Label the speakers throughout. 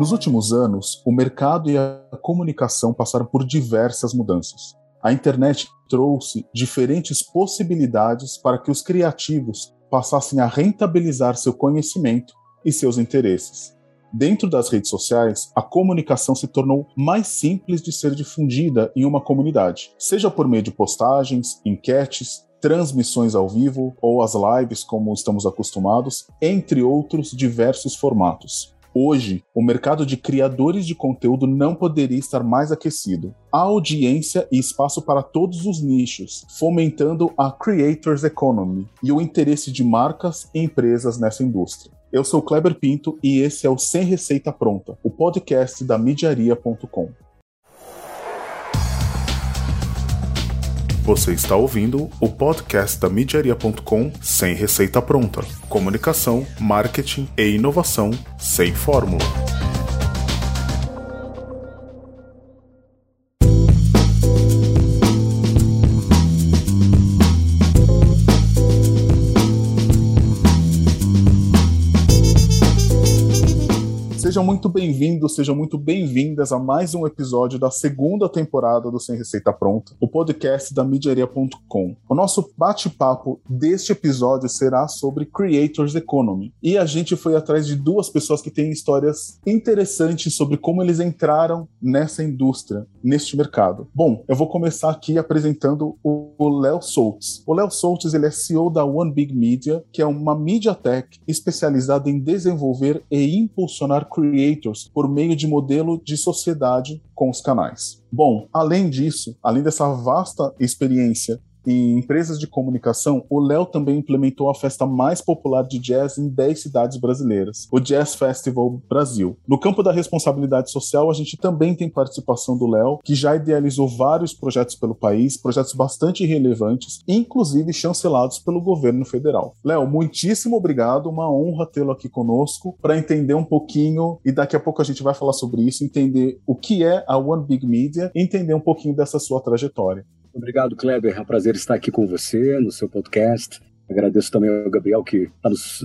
Speaker 1: Nos últimos anos, o mercado e a comunicação passaram por diversas mudanças. A internet trouxe diferentes possibilidades para que os criativos passassem a rentabilizar seu conhecimento e seus interesses. Dentro das redes sociais, a comunicação se tornou mais simples de ser difundida em uma comunidade, seja por meio de postagens, enquetes, transmissões ao vivo ou as lives, como estamos acostumados, entre outros diversos formatos. Hoje, o mercado de criadores de conteúdo não poderia estar mais aquecido. Há audiência e espaço para todos os nichos, fomentando a Creators Economy e o interesse de marcas e empresas nessa indústria. Eu sou Kleber Pinto e esse é o Sem Receita Pronta, o podcast da Midiaria.com. Você está ouvindo o podcast da Midiaria.com Sem Receita Pronta. Comunicação, marketing e inovação sem fórmula. Sejam muito bem-vindos, sejam muito bem-vindas a mais um episódio da segunda temporada do Sem Receita Pronta, o podcast da Midiaria.com. O nosso bate-papo deste episódio será sobre Creators Economy. E a gente foi atrás de duas pessoas que têm histórias interessantes sobre como eles entraram nessa indústria, neste mercado. Bom, eu vou começar aqui apresentando o Léo Soltz. O Léo Soltz ele é CEO da One Big Media, que é uma media tech especializada em desenvolver e impulsionar creators por meio de modelo de sociedade com os canais. Bom, além disso, além dessa vasta experiência em empresas de comunicação, o Léo também implementou a festa mais popular de jazz em 10 cidades brasileiras, o Jazz Festival Brasil. No campo da responsabilidade social, a gente também tem participação do Léo, que já idealizou vários projetos pelo país, projetos bastante relevantes, inclusive chancelados pelo governo federal. Léo, muitíssimo obrigado, uma honra tê-lo aqui conosco para entender um pouquinho, e daqui a pouco a gente vai falar sobre isso, entender o que é a One Big Media e entender um pouquinho dessa sua trajetória.
Speaker 2: Obrigado, Kleber. É um prazer estar aqui com você no seu podcast. Agradeço também ao Gabriel que está, nos,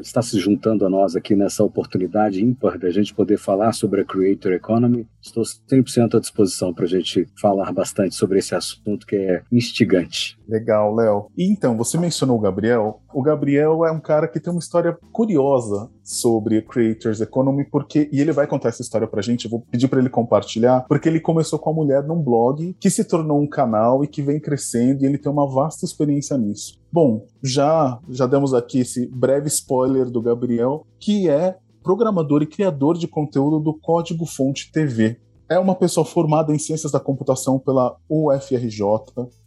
Speaker 2: está, se juntando a nós aqui nessa oportunidade ímpar da gente poder falar sobre a Creator Economy. Estou 100% à disposição para a gente falar bastante sobre esse assunto que é instigante.
Speaker 1: Legal, Léo. E então, você mencionou o Gabriel. O Gabriel é um cara que tem uma história curiosa sobre Creators Economy, porque e ele vai contar essa história pra gente, eu vou pedir para ele compartilhar, porque ele começou com a mulher num blog que se tornou um canal e que vem crescendo e ele tem uma vasta experiência nisso. Bom, já já demos aqui esse breve spoiler do Gabriel, que é programador e criador de conteúdo do Código Fonte TV. É uma pessoa formada em Ciências da Computação pela UFRJ,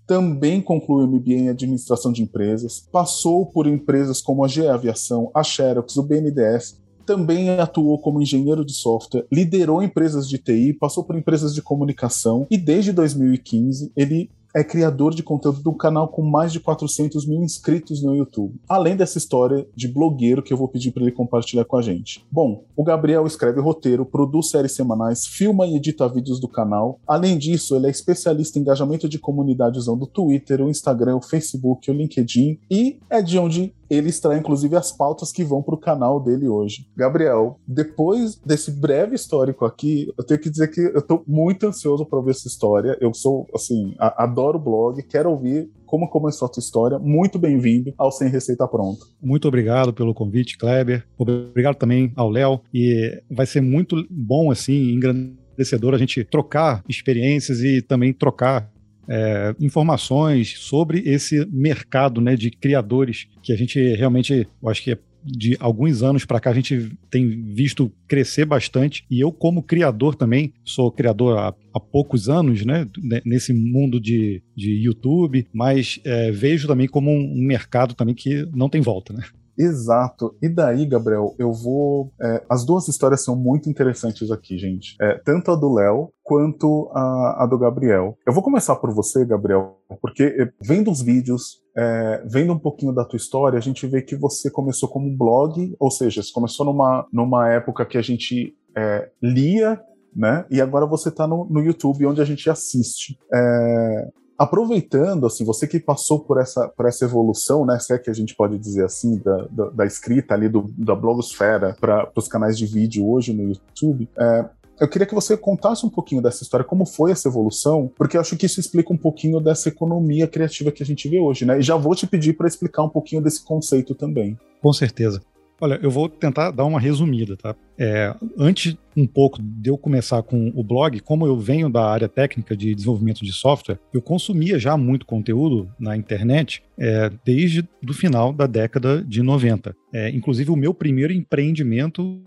Speaker 1: também concluiu MBA em Administração de Empresas, passou por empresas como a GE Aviação, a Xerox, o BNDES, também atuou como engenheiro de software, liderou empresas de TI, passou por empresas de comunicação e desde 2015 ele é criador de conteúdo um canal com mais de 400 mil inscritos no YouTube. Além dessa história de blogueiro que eu vou pedir para ele compartilhar com a gente. Bom, o Gabriel escreve roteiro, produz séries semanais, filma e edita vídeos do canal. Além disso, ele é especialista em engajamento de comunidade usando o Twitter, o Instagram, o Facebook, o LinkedIn e é de onde ele extrai inclusive as pautas que vão para o canal dele hoje. Gabriel, depois desse breve histórico aqui, eu tenho que dizer que eu estou muito ansioso para ver essa história. Eu sou, assim, adoro o blog, quero ouvir como começou a tua história. Muito bem-vindo ao Sem Receita Pronta.
Speaker 3: Muito obrigado pelo convite, Kleber. Obrigado também ao Léo. E vai ser muito bom, assim, engrandecedor a gente trocar experiências e também trocar é, informações sobre esse mercado né, de criadores que a gente realmente, eu acho que é de alguns anos para cá a gente tem visto crescer bastante. E eu como criador também sou criador há, há poucos anos né nesse mundo de, de YouTube mas é, vejo também como um mercado também que não tem volta né
Speaker 1: Exato. E daí, Gabriel, eu vou. É, as duas histórias são muito interessantes aqui, gente. É, tanto a do Léo quanto a, a, do Gabriel. Eu vou começar por você, Gabriel, porque é, vendo os vídeos, é, vendo um pouquinho da tua história, a gente vê que você começou como blog, ou seja, você começou numa, numa época que a gente é, lia, né? E agora você está no, no YouTube, onde a gente assiste. É, aproveitando, assim, você que passou por essa, por essa evolução, né, se é que a gente pode dizer assim, da, da, da escrita ali do, da blogosfera para os canais de vídeo hoje no YouTube, é, eu queria que você contasse um pouquinho dessa história, como foi essa evolução, porque eu acho que isso explica um pouquinho dessa economia criativa que a gente vê hoje, né? E já vou te pedir para explicar um pouquinho desse conceito também.
Speaker 3: Com certeza. Olha, eu vou tentar dar uma resumida, tá? É, antes um pouco de eu começar com o blog, como eu venho da área técnica de desenvolvimento de software, eu consumia já muito conteúdo na internet é, desde o final da década de 90. É, inclusive, o meu primeiro empreendimento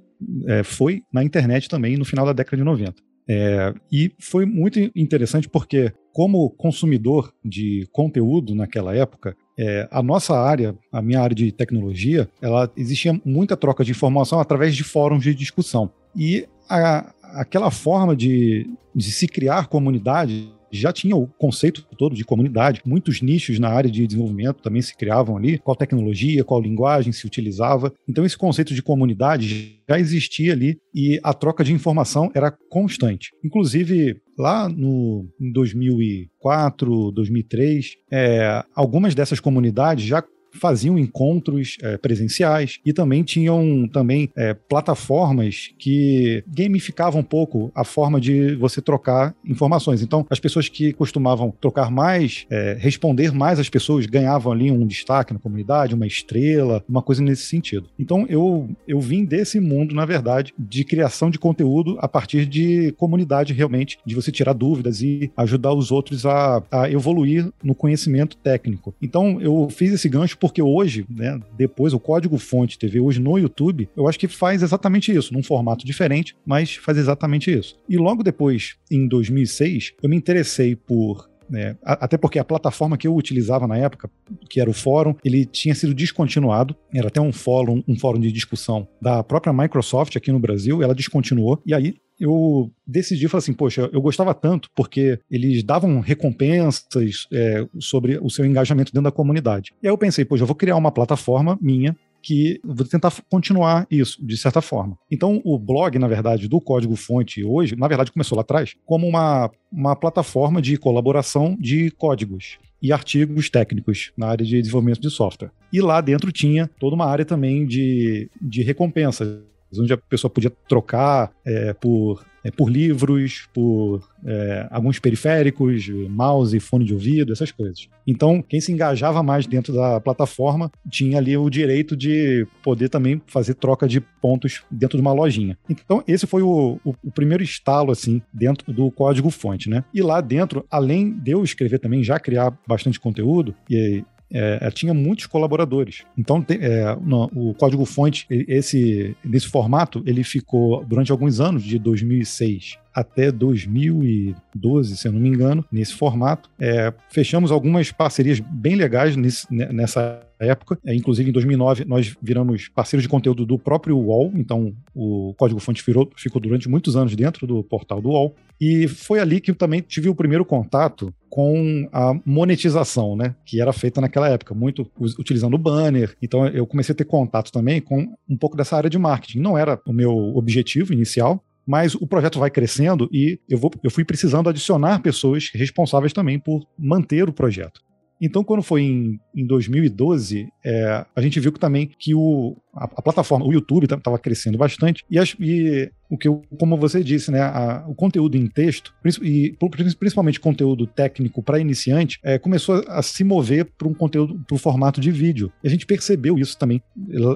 Speaker 3: é, foi na internet também no final da década de 90. É, e foi muito interessante porque, como consumidor de conteúdo naquela época, é, a nossa área, a minha área de tecnologia, ela existia muita troca de informação através de fóruns de discussão. E a, aquela forma de, de se criar comunidade já tinha o conceito todo de comunidade, muitos nichos na área de desenvolvimento também se criavam ali, qual tecnologia, qual linguagem se utilizava. Então esse conceito de comunidade já existia ali e a troca de informação era constante. Inclusive, lá no em 2004, 2003, é, algumas dessas comunidades já faziam encontros é, presenciais e também tinham também é, plataformas que gamificavam um pouco a forma de você trocar informações. Então, as pessoas que costumavam trocar mais, é, responder mais às pessoas, ganhavam ali um destaque na comunidade, uma estrela, uma coisa nesse sentido. Então, eu, eu vim desse mundo, na verdade, de criação de conteúdo a partir de comunidade realmente, de você tirar dúvidas e ajudar os outros a, a evoluir no conhecimento técnico. Então, eu fiz esse gancho porque hoje, né, depois o código fonte TV hoje no YouTube, eu acho que faz exatamente isso, num formato diferente, mas faz exatamente isso. E logo depois, em 2006, eu me interessei por né, até porque a plataforma que eu utilizava na época, que era o fórum, ele tinha sido descontinuado. Era até um fórum, um fórum de discussão da própria Microsoft aqui no Brasil. Ela descontinuou. E aí eu decidi falar assim, poxa, eu gostava tanto porque eles davam recompensas é, sobre o seu engajamento dentro da comunidade. E aí eu pensei, poxa, eu vou criar uma plataforma minha que vou tentar continuar isso, de certa forma. Então, o blog, na verdade, do Código Fonte hoje, na verdade, começou lá atrás como uma, uma plataforma de colaboração de códigos e artigos técnicos na área de desenvolvimento de software. E lá dentro tinha toda uma área também de, de recompensas onde a pessoa podia trocar é, por, é, por livros, por é, alguns periféricos, mouse, fone de ouvido, essas coisas. Então, quem se engajava mais dentro da plataforma tinha ali o direito de poder também fazer troca de pontos dentro de uma lojinha. Então, esse foi o, o, o primeiro estalo, assim, dentro do código-fonte, né? E lá dentro, além de eu escrever também, já criar bastante conteúdo, e é, é, tinha muitos colaboradores. Então, é, no, o código-fonte, esse, nesse formato, ele ficou durante alguns anos, de 2006 até 2012, se eu não me engano, nesse formato. É, fechamos algumas parcerias bem legais nesse, nessa época. É, inclusive, em 2009, nós viramos parceiros de conteúdo do próprio UOL, então o código-fonte ficou durante muitos anos dentro do portal do UOL. E foi ali que eu também tive o primeiro contato com a monetização, né, que era feita naquela época, muito utilizando banner. Então eu comecei a ter contato também com um pouco dessa área de marketing. Não era o meu objetivo inicial, mas o projeto vai crescendo e eu, vou, eu fui precisando adicionar pessoas responsáveis também por manter o projeto. Então, quando foi em, em 2012, é, a gente viu que também que o, a, a plataforma, o YouTube estava crescendo bastante e, as, e, o que, eu, como você disse, né, a, o conteúdo em texto e principalmente conteúdo técnico para iniciante é, começou a, a se mover para um conteúdo para o formato de vídeo. E a gente percebeu isso também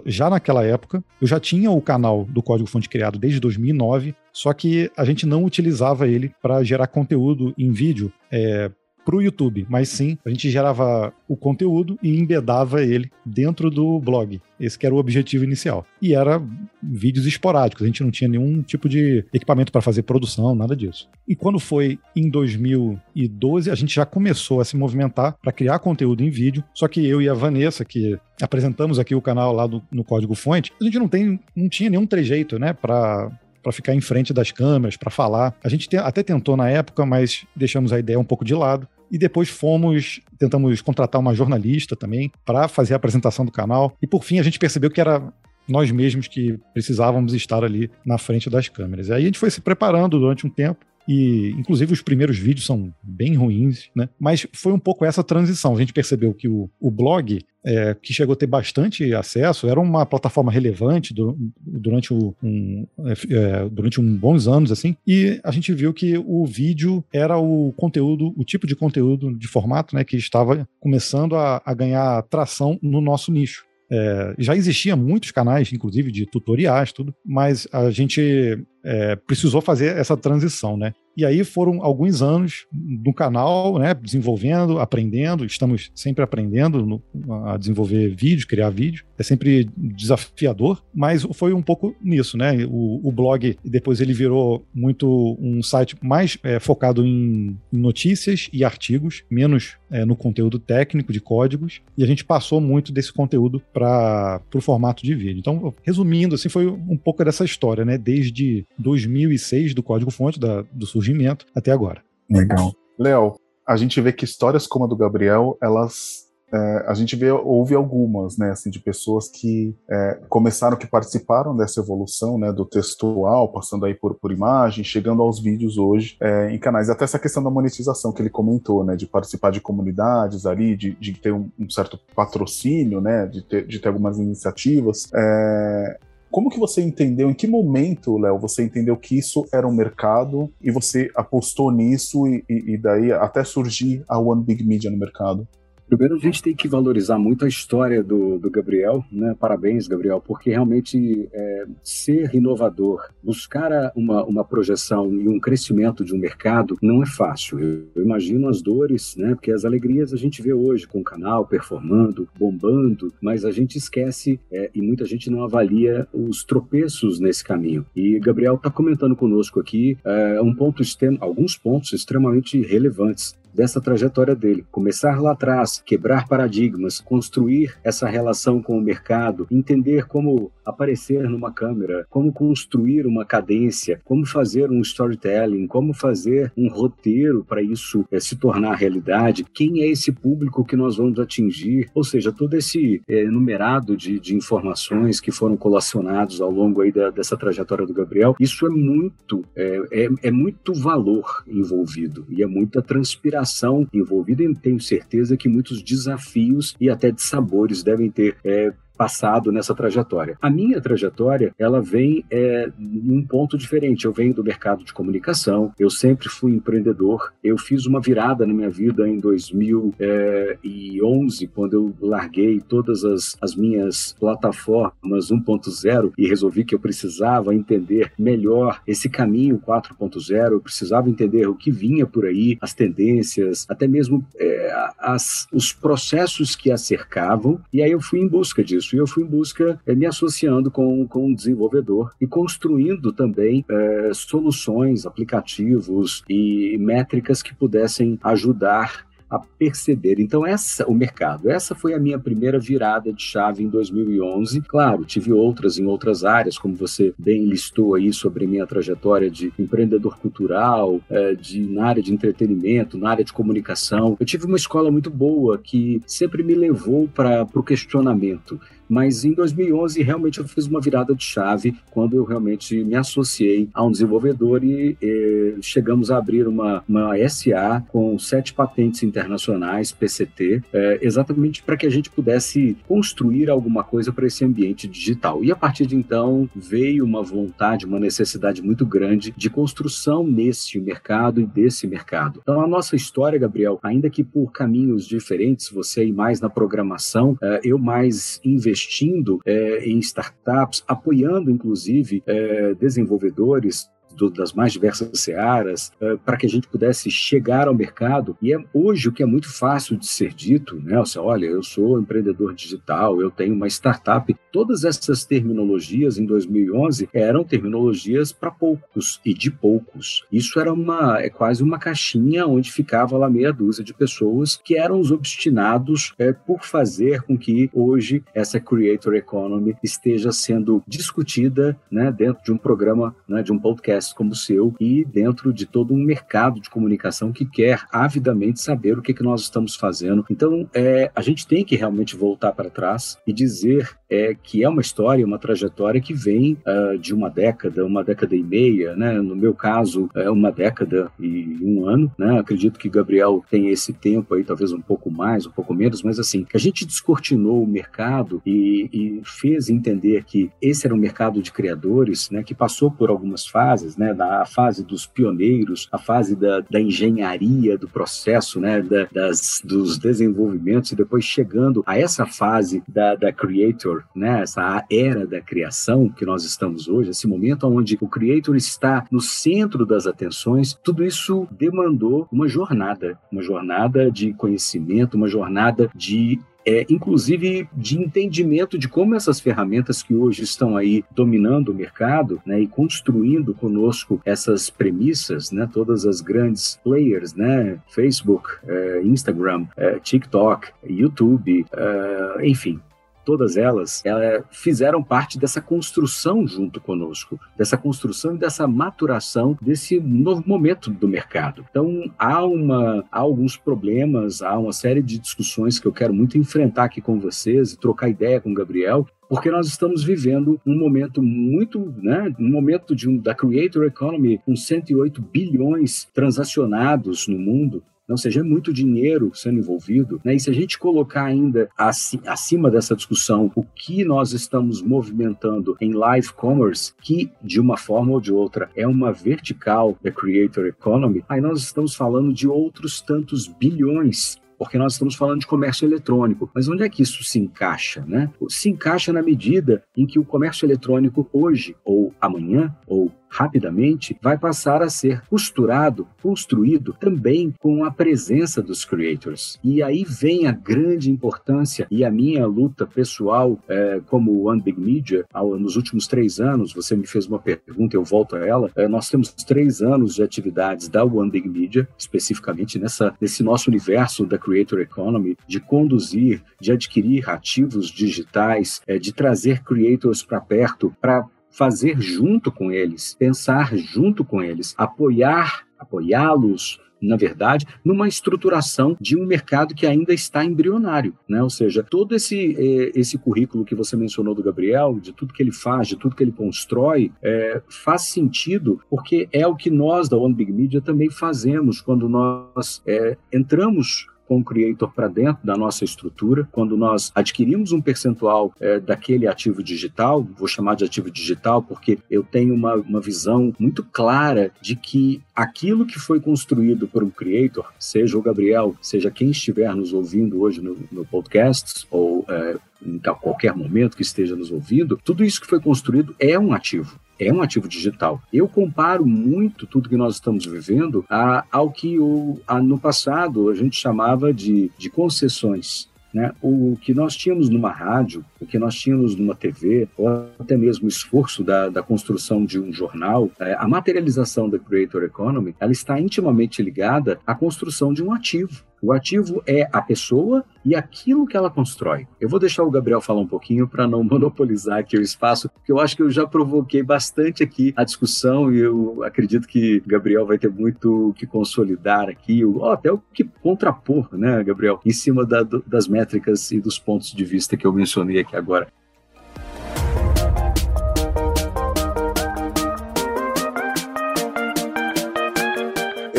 Speaker 3: já naquela época. Eu já tinha o canal do Código Fonte criado desde 2009, só que a gente não utilizava ele para gerar conteúdo em vídeo. É, para o YouTube, mas sim a gente gerava o conteúdo e embedava ele dentro do blog. Esse era o objetivo inicial. E era vídeos esporádicos, a gente não tinha nenhum tipo de equipamento para fazer produção, nada disso. E quando foi em 2012, a gente já começou a se movimentar para criar conteúdo em vídeo, só que eu e a Vanessa, que apresentamos aqui o canal lá do, no Código Fonte, a gente não tem, não tinha nenhum trejeito, né, para para ficar em frente das câmeras, para falar. A gente até tentou na época, mas deixamos a ideia um pouco de lado. E depois fomos, tentamos contratar uma jornalista também para fazer a apresentação do canal. E por fim a gente percebeu que era nós mesmos que precisávamos estar ali na frente das câmeras. E aí a gente foi se preparando durante um tempo e inclusive os primeiros vídeos são bem ruins, né? Mas foi um pouco essa transição. A gente percebeu que o, o blog é, que chegou a ter bastante acesso, era uma plataforma relevante do, durante, o, um, é, durante um bons anos, assim, e a gente viu que o vídeo era o conteúdo, o tipo de conteúdo de formato, né, que estava começando a, a ganhar tração no nosso nicho. É, já existia muitos canais, inclusive de tutoriais, tudo, mas a gente é, precisou fazer essa transição, né? E aí foram alguns anos no canal, né, desenvolvendo, aprendendo, estamos sempre aprendendo no, a desenvolver vídeos, criar vídeos. É sempre desafiador, mas foi um pouco nisso, né? O, o blog depois ele virou muito um site mais é, focado em, notícias e artigos, menos é, no conteúdo técnico de códigos. E a gente passou muito desse conteúdo para o formato de vídeo. Então, resumindo, assim, foi um pouco dessa história, né? Desde 2006 do código-fonte do surgimento até agora.
Speaker 1: Legal. Léo, a gente vê que histórias como a do Gabriel, elas é, a gente vê, houve algumas, né, assim, de pessoas que é, começaram, que participaram dessa evolução, né, do textual, passando aí por, por imagem, chegando aos vídeos hoje é, em canais. Até essa questão da monetização que ele comentou, né, de participar de comunidades ali, de, de ter um, um certo patrocínio, né, de ter, de ter algumas iniciativas. É, como que você entendeu, em que momento, Léo, você entendeu que isso era um mercado e você apostou nisso e, e, e daí até surgir a One Big Media no mercado?
Speaker 2: Primeiro, a gente tem que valorizar muito a história do, do Gabriel, né? Parabéns, Gabriel, porque realmente é, ser inovador, buscar uma, uma projeção e um crescimento de um mercado não é fácil. Eu, eu imagino as dores, né? Porque as alegrias a gente vê hoje com o canal performando, bombando, mas a gente esquece é, e muita gente não avalia os tropeços nesse caminho. E Gabriel está comentando conosco aqui é, um ponto alguns pontos extremamente relevantes dessa trajetória dele. Começar lá atrás, quebrar paradigmas, construir essa relação com o mercado, entender como aparecer numa câmera, como construir uma cadência, como fazer um storytelling, como fazer um roteiro para isso é, se tornar realidade, quem é esse público que nós vamos atingir, ou seja, todo esse é, enumerado de, de, informações que foram colacionados ao longo aí da, dessa trajetória do Gabriel, isso é muito, é, é, é muito valor envolvido e é muita transpiração envolvida e tenho certeza que muitos desafios e até de sabores devem ter é, passado nessa trajetória. A minha trajetória, ela vem é, em um ponto diferente. Eu venho do mercado de comunicação, eu sempre fui empreendedor. Eu fiz uma virada na minha vida em 2011, quando eu larguei todas as, as minhas plataformas 1.0 e resolvi que eu precisava entender melhor esse caminho 4.0, eu precisava entender o que vinha por aí, as tendências, até mesmo é, as, os processos que a cercavam, e aí eu fui em busca disso isso. E eu fui em busca, é, me associando com, com um desenvolvedor e construindo também é, soluções, aplicativos e métricas que pudessem ajudar a perceber. Então, essa o mercado. Essa foi a minha primeira virada de chave em 2011. Claro, tive outras em outras áreas, como você bem listou aí sobre minha trajetória de empreendedor cultural, é, de na área de entretenimento, na área de comunicação. Eu tive uma escola muito boa que sempre me levou para o questionamento. Mas em 2011 realmente eu fiz uma virada de chave quando eu realmente me associei a um desenvolvedor e, e chegamos a abrir uma, uma SA com sete patentes internacionais, PCT, é, exatamente para que a gente pudesse construir alguma coisa para esse ambiente digital. E a partir de então veio uma vontade, uma necessidade muito grande de construção nesse mercado e desse mercado. Então a nossa história, Gabriel, ainda que por caminhos diferentes, você ir mais na programação, é, eu mais investi investindo é, em startups, apoiando inclusive é, desenvolvedores do, das mais diversas searas, uh, para que a gente pudesse chegar ao mercado. E é hoje o que é muito fácil de ser dito, né? Olha, eu sou empreendedor digital, eu tenho uma startup. Todas essas terminologias em 2011 eram terminologias para poucos e de poucos. Isso era uma é quase uma caixinha onde ficava lá meia dúzia de pessoas que eram os obstinados é, por fazer com que hoje essa creator economy esteja sendo discutida, né, dentro de um programa, né, de um podcast como o seu e dentro de todo um mercado de comunicação que quer avidamente saber o que, que nós estamos fazendo. Então, é, a gente tem que realmente voltar para trás e dizer é, que é uma história, uma trajetória que vem uh, de uma década, uma década e meia, né? No meu caso, é uma década e um ano, né? Acredito que Gabriel tem esse tempo aí, talvez um pouco mais, um pouco menos, mas assim, a gente descortinou o mercado e, e fez entender que esse era um mercado de criadores, né? Que passou por algumas fases, né? Da fase dos pioneiros, a fase da, da engenharia do processo, né? Da, das, dos desenvolvimentos e depois chegando a essa fase da, da creator, né? Essa era da criação que nós estamos hoje, esse momento onde o creator está no centro das atenções, tudo isso demandou uma jornada, uma jornada de conhecimento, uma jornada de é, inclusive de entendimento de como essas ferramentas que hoje estão aí dominando o mercado né, e construindo conosco essas premissas, né, todas as grandes players, né, Facebook, é, Instagram, é, TikTok, YouTube, é, enfim, todas elas, elas fizeram parte dessa construção junto conosco, dessa construção e dessa maturação desse novo momento do mercado. Então, há, uma, há alguns problemas, há uma série de discussões que eu quero muito enfrentar aqui com vocês e trocar ideia com o Gabriel, porque nós estamos vivendo um momento muito, né, um momento de um, da creator economy com 108 bilhões transacionados no mundo, ou seja, é muito dinheiro sendo envolvido. Né? E se a gente colocar ainda acima dessa discussão o que nós estamos movimentando em live commerce, que de uma forma ou de outra é uma vertical da creator economy, aí nós estamos falando de outros tantos bilhões porque nós estamos falando de comércio eletrônico. Mas onde é que isso se encaixa? Né? Se encaixa na medida em que o comércio eletrônico hoje, ou amanhã, ou rapidamente, vai passar a ser costurado, construído também com a presença dos creators. E aí vem a grande importância e a minha luta pessoal é, como One Big Media, ao, nos últimos três anos, você me fez uma pergunta, eu volto a ela, é, nós temos três anos de atividades da One Big Media, especificamente nessa, nesse nosso universo da Creator Economy, de conduzir, de adquirir ativos digitais, é, de trazer creators para perto, para fazer junto com eles, pensar junto com eles, apoiar, apoiá-los, na verdade, numa estruturação de um mercado que ainda está embrionário, né? Ou seja, todo esse eh, esse currículo que você mencionou do Gabriel, de tudo que ele faz, de tudo que ele constrói, é, faz sentido porque é o que nós da One Big Media também fazemos quando nós é, entramos com o Creator para dentro da nossa estrutura. Quando nós adquirimos um percentual é, daquele ativo digital, vou chamar de ativo digital porque eu tenho uma, uma visão muito clara de que aquilo que foi construído por um Creator, seja o Gabriel, seja quem estiver nos ouvindo hoje no, no podcast ou é, em qualquer momento que esteja nos ouvindo, tudo isso que foi construído é um ativo é um ativo digital. Eu comparo muito tudo que nós estamos vivendo a, ao que o, a, no passado a gente chamava de, de concessões. Né? O que nós tínhamos numa rádio, o que nós tínhamos numa TV, ou até mesmo o esforço da, da construção de um jornal, é, a materialização da Creator Economy, ela está intimamente ligada à construção de um ativo. O ativo é a pessoa e aquilo que ela constrói. Eu vou deixar o Gabriel falar um pouquinho para não monopolizar aqui o espaço, porque eu acho que eu já provoquei bastante aqui a discussão e eu acredito que o Gabriel vai ter muito que consolidar aqui, ou até o que contrapor, né, Gabriel, em cima da, das métricas e dos pontos de vista que eu mencionei aqui agora.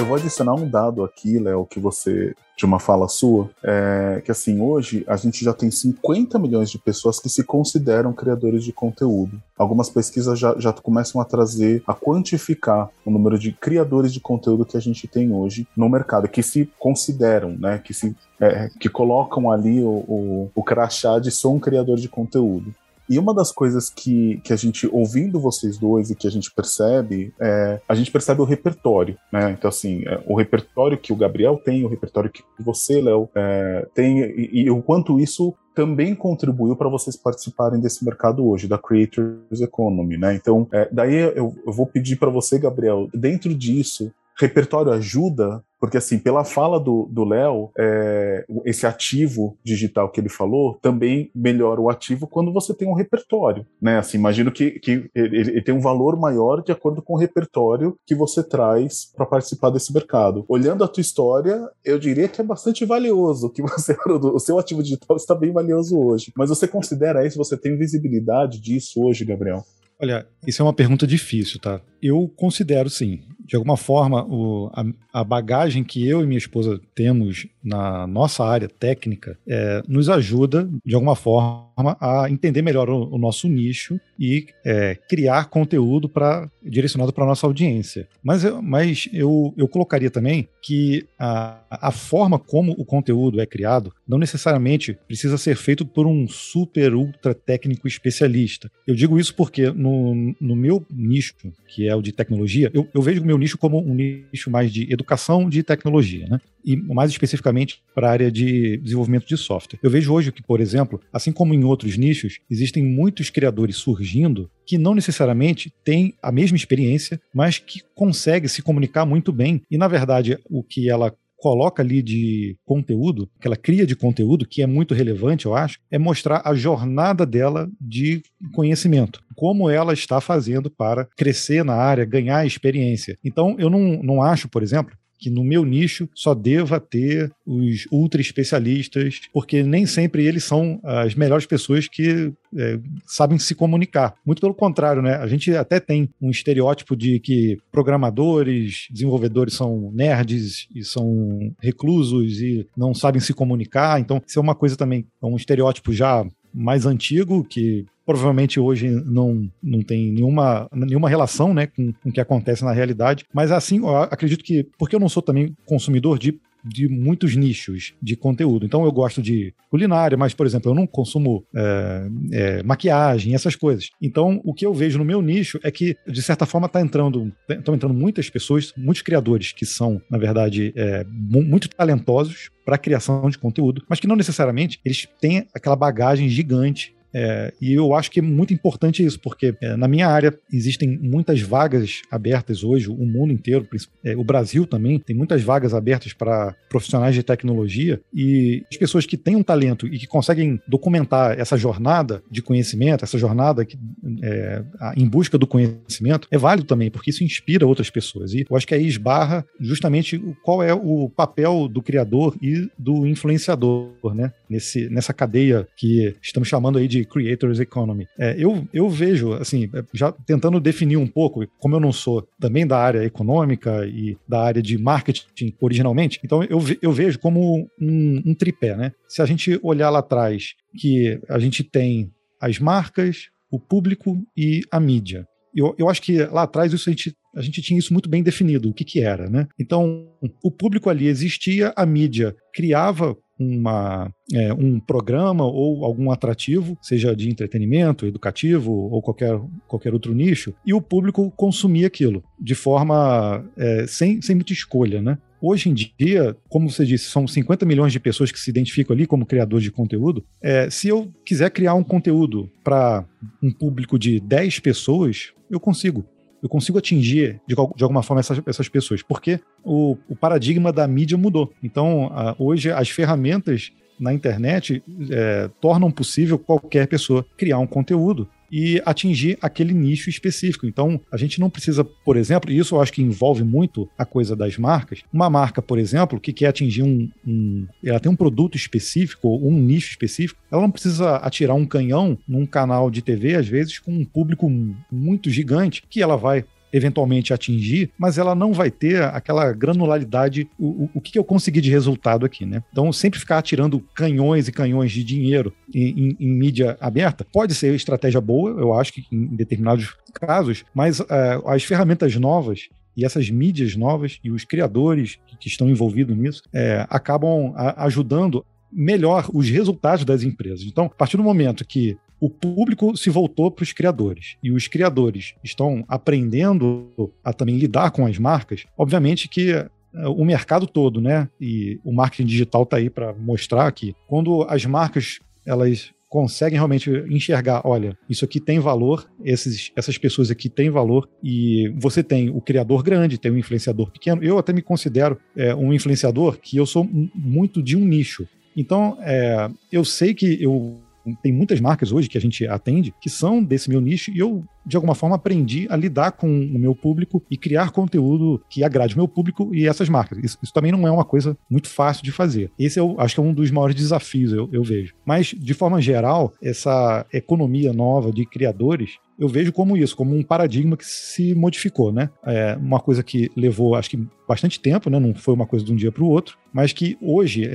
Speaker 1: Eu vou adicionar um dado aqui, Léo, que você, de uma fala sua, é, que assim, hoje a gente já tem 50 milhões de pessoas que se consideram criadores de conteúdo. Algumas pesquisas já, já começam a trazer, a quantificar o número de criadores de conteúdo que a gente tem hoje no mercado, que se consideram, né, que se é, que colocam ali o, o, o crachá de sou um criador de conteúdo. E uma das coisas que, que a gente, ouvindo vocês dois e que a gente percebe, é, a gente percebe o repertório, né? Então, assim, é, o repertório que o Gabriel tem, o repertório que você, Léo, é, tem, e, e o quanto isso também contribuiu para vocês participarem desse mercado hoje, da Creators Economy, né? Então, é, daí eu, eu, vou pedir para você, Gabriel, dentro disso, repertório ajuda porque, assim, pela fala do Léo, é, esse ativo digital que ele falou também melhora o ativo quando você tem um repertório, né? Assim, imagino que, que ele, ele tem um valor maior de acordo com o repertório que você traz para participar desse mercado. Olhando a tua história, eu diria que é bastante valioso que você o seu ativo digital está bem valioso hoje. Mas você considera isso? Você tem visibilidade disso hoje, Gabriel?
Speaker 3: Olha, isso é uma pergunta difícil, tá? Eu considero sim de alguma forma, o, a, a, bagagem que eu e minha esposa temos na nossa área técnica é, nos ajuda, de alguma forma, a entender melhor o, o nosso nicho e é, criar conteúdo para direcionado para a nossa audiência. Mas, eu, mas eu, eu colocaria também que a, a forma como o conteúdo é criado não necessariamente precisa ser feito por um super ultra técnico especialista. Eu digo isso porque no, no meu nicho, que é o de tecnologia, eu, eu vejo o meu nicho como um nicho mais de educação de tecnologia, né? E mais especificamente para a área de desenvolvimento de software. Eu vejo hoje que, por exemplo, assim como em outros nichos, existem muitos criadores surgindo que não necessariamente têm a mesma experiência, mas que conseguem se comunicar muito bem. E, na verdade, o que ela coloca ali de conteúdo, que ela cria de conteúdo, que é muito relevante, eu acho, é mostrar a jornada dela de conhecimento. Como ela está fazendo para crescer na área, ganhar experiência. Então, eu não, não acho, por exemplo, que no meu nicho só deva ter os ultra especialistas, porque nem sempre eles são as melhores pessoas que é, sabem se comunicar. Muito pelo contrário, né? A gente até tem um estereótipo de que programadores, desenvolvedores são nerds e são reclusos e não sabem se comunicar. Então, isso é uma coisa também, é um estereótipo já mais antigo que provavelmente hoje não, não tem nenhuma, nenhuma relação né, com, com o que acontece na realidade. Mas assim, acredito que, porque eu não sou também consumidor de de muitos nichos de conteúdo. Então eu gosto de culinária, mas, por exemplo, eu não consumo é, é, maquiagem, essas coisas. Então o que eu vejo no meu nicho é que, de certa forma, está entrando, estão entrando muitas pessoas, muitos criadores que são, na verdade, é, muito talentosos para criação de conteúdo, mas que não necessariamente eles têm aquela bagagem gigante é, e eu acho que é muito importante isso, porque é, na minha área existem muitas vagas abertas hoje, o mundo inteiro, é, o Brasil também, tem muitas vagas abertas para profissionais de tecnologia e as pessoas que têm um talento e que conseguem documentar essa jornada de conhecimento, essa jornada que, é, em busca do conhecimento, é válido também, porque isso inspira outras pessoas. E eu acho que aí esbarra justamente qual é o papel do criador e do influenciador, né? Nesse, nessa cadeia que estamos chamando aí de Creators Economy. É, eu, eu vejo, assim, é, já tentando definir um pouco, como eu não sou também da área econômica e da área de marketing originalmente, então eu, eu vejo como um, um tripé, né? Se a gente olhar lá atrás, que a gente tem as marcas, o público e a mídia. Eu, eu acho que lá atrás isso a gente, a gente tinha isso muito bem definido, o que, que era, né? Então, o público ali existia, a mídia criava uma, é, um programa ou algum atrativo, seja de entretenimento, educativo ou qualquer, qualquer outro nicho, e o público consumia aquilo de forma é, sem, sem muita escolha, né? Hoje em dia, como você disse, são 50 milhões de pessoas que se identificam ali como criadores de conteúdo. É, se eu quiser criar um conteúdo para um público de 10 pessoas, eu consigo eu consigo atingir de, de alguma forma essas, essas pessoas, porque o, o, paradigma da mídia mudou. Então, a, hoje as ferramentas na internet é, tornam possível qualquer pessoa criar um conteúdo e atingir aquele nicho específico. Então, a gente não precisa, por exemplo, e isso eu acho que envolve muito a coisa das marcas. Uma marca, por exemplo, que quer atingir um, um ela tem um produto específico ou um nicho específico, ela não precisa atirar um canhão num canal de TV, às vezes, com um público muito gigante, que ela vai eventualmente atingir, mas ela não vai ter aquela granularidade, o, o, o que eu consegui de resultado aqui, né? Então, sempre ficar atirando canhões e canhões de dinheiro em, em, em mídia aberta pode ser estratégia boa, eu acho que em determinados casos, mas uh, as ferramentas novas e essas mídias novas e os criadores que estão envolvidos nisso é, acabam a, ajudando melhor os resultados das empresas. Então, a partir do momento que o público se voltou para os criadores e os criadores estão aprendendo a também lidar com as marcas, obviamente que eh, o mercado todo, né? E o marketing digital está aí para mostrar que quando as marcas elas conseguem realmente enxergar, olha, isso aqui tem valor, esses, essas pessoas aqui têm valor, e você tem o criador grande, tem o influenciador pequeno. Eu até me considero é, um influenciador que eu sou muito de um nicho. Então, é, eu sei que eu tem muitas marcas hoje que a gente atende que são desse meu nicho e eu, de alguma forma, aprendi a lidar com o meu público e criar conteúdo que agrade o meu público e essas marcas. Isso, isso também não é uma coisa muito fácil de fazer. Esse eu acho que é um dos maiores desafios, eu, eu vejo. Mas, de forma geral, essa economia nova de criadores eu vejo como isso, como um paradigma que se modificou, né? É uma coisa que levou, acho que bastante tempo, né? Não foi uma coisa de um dia para o outro, mas que hoje,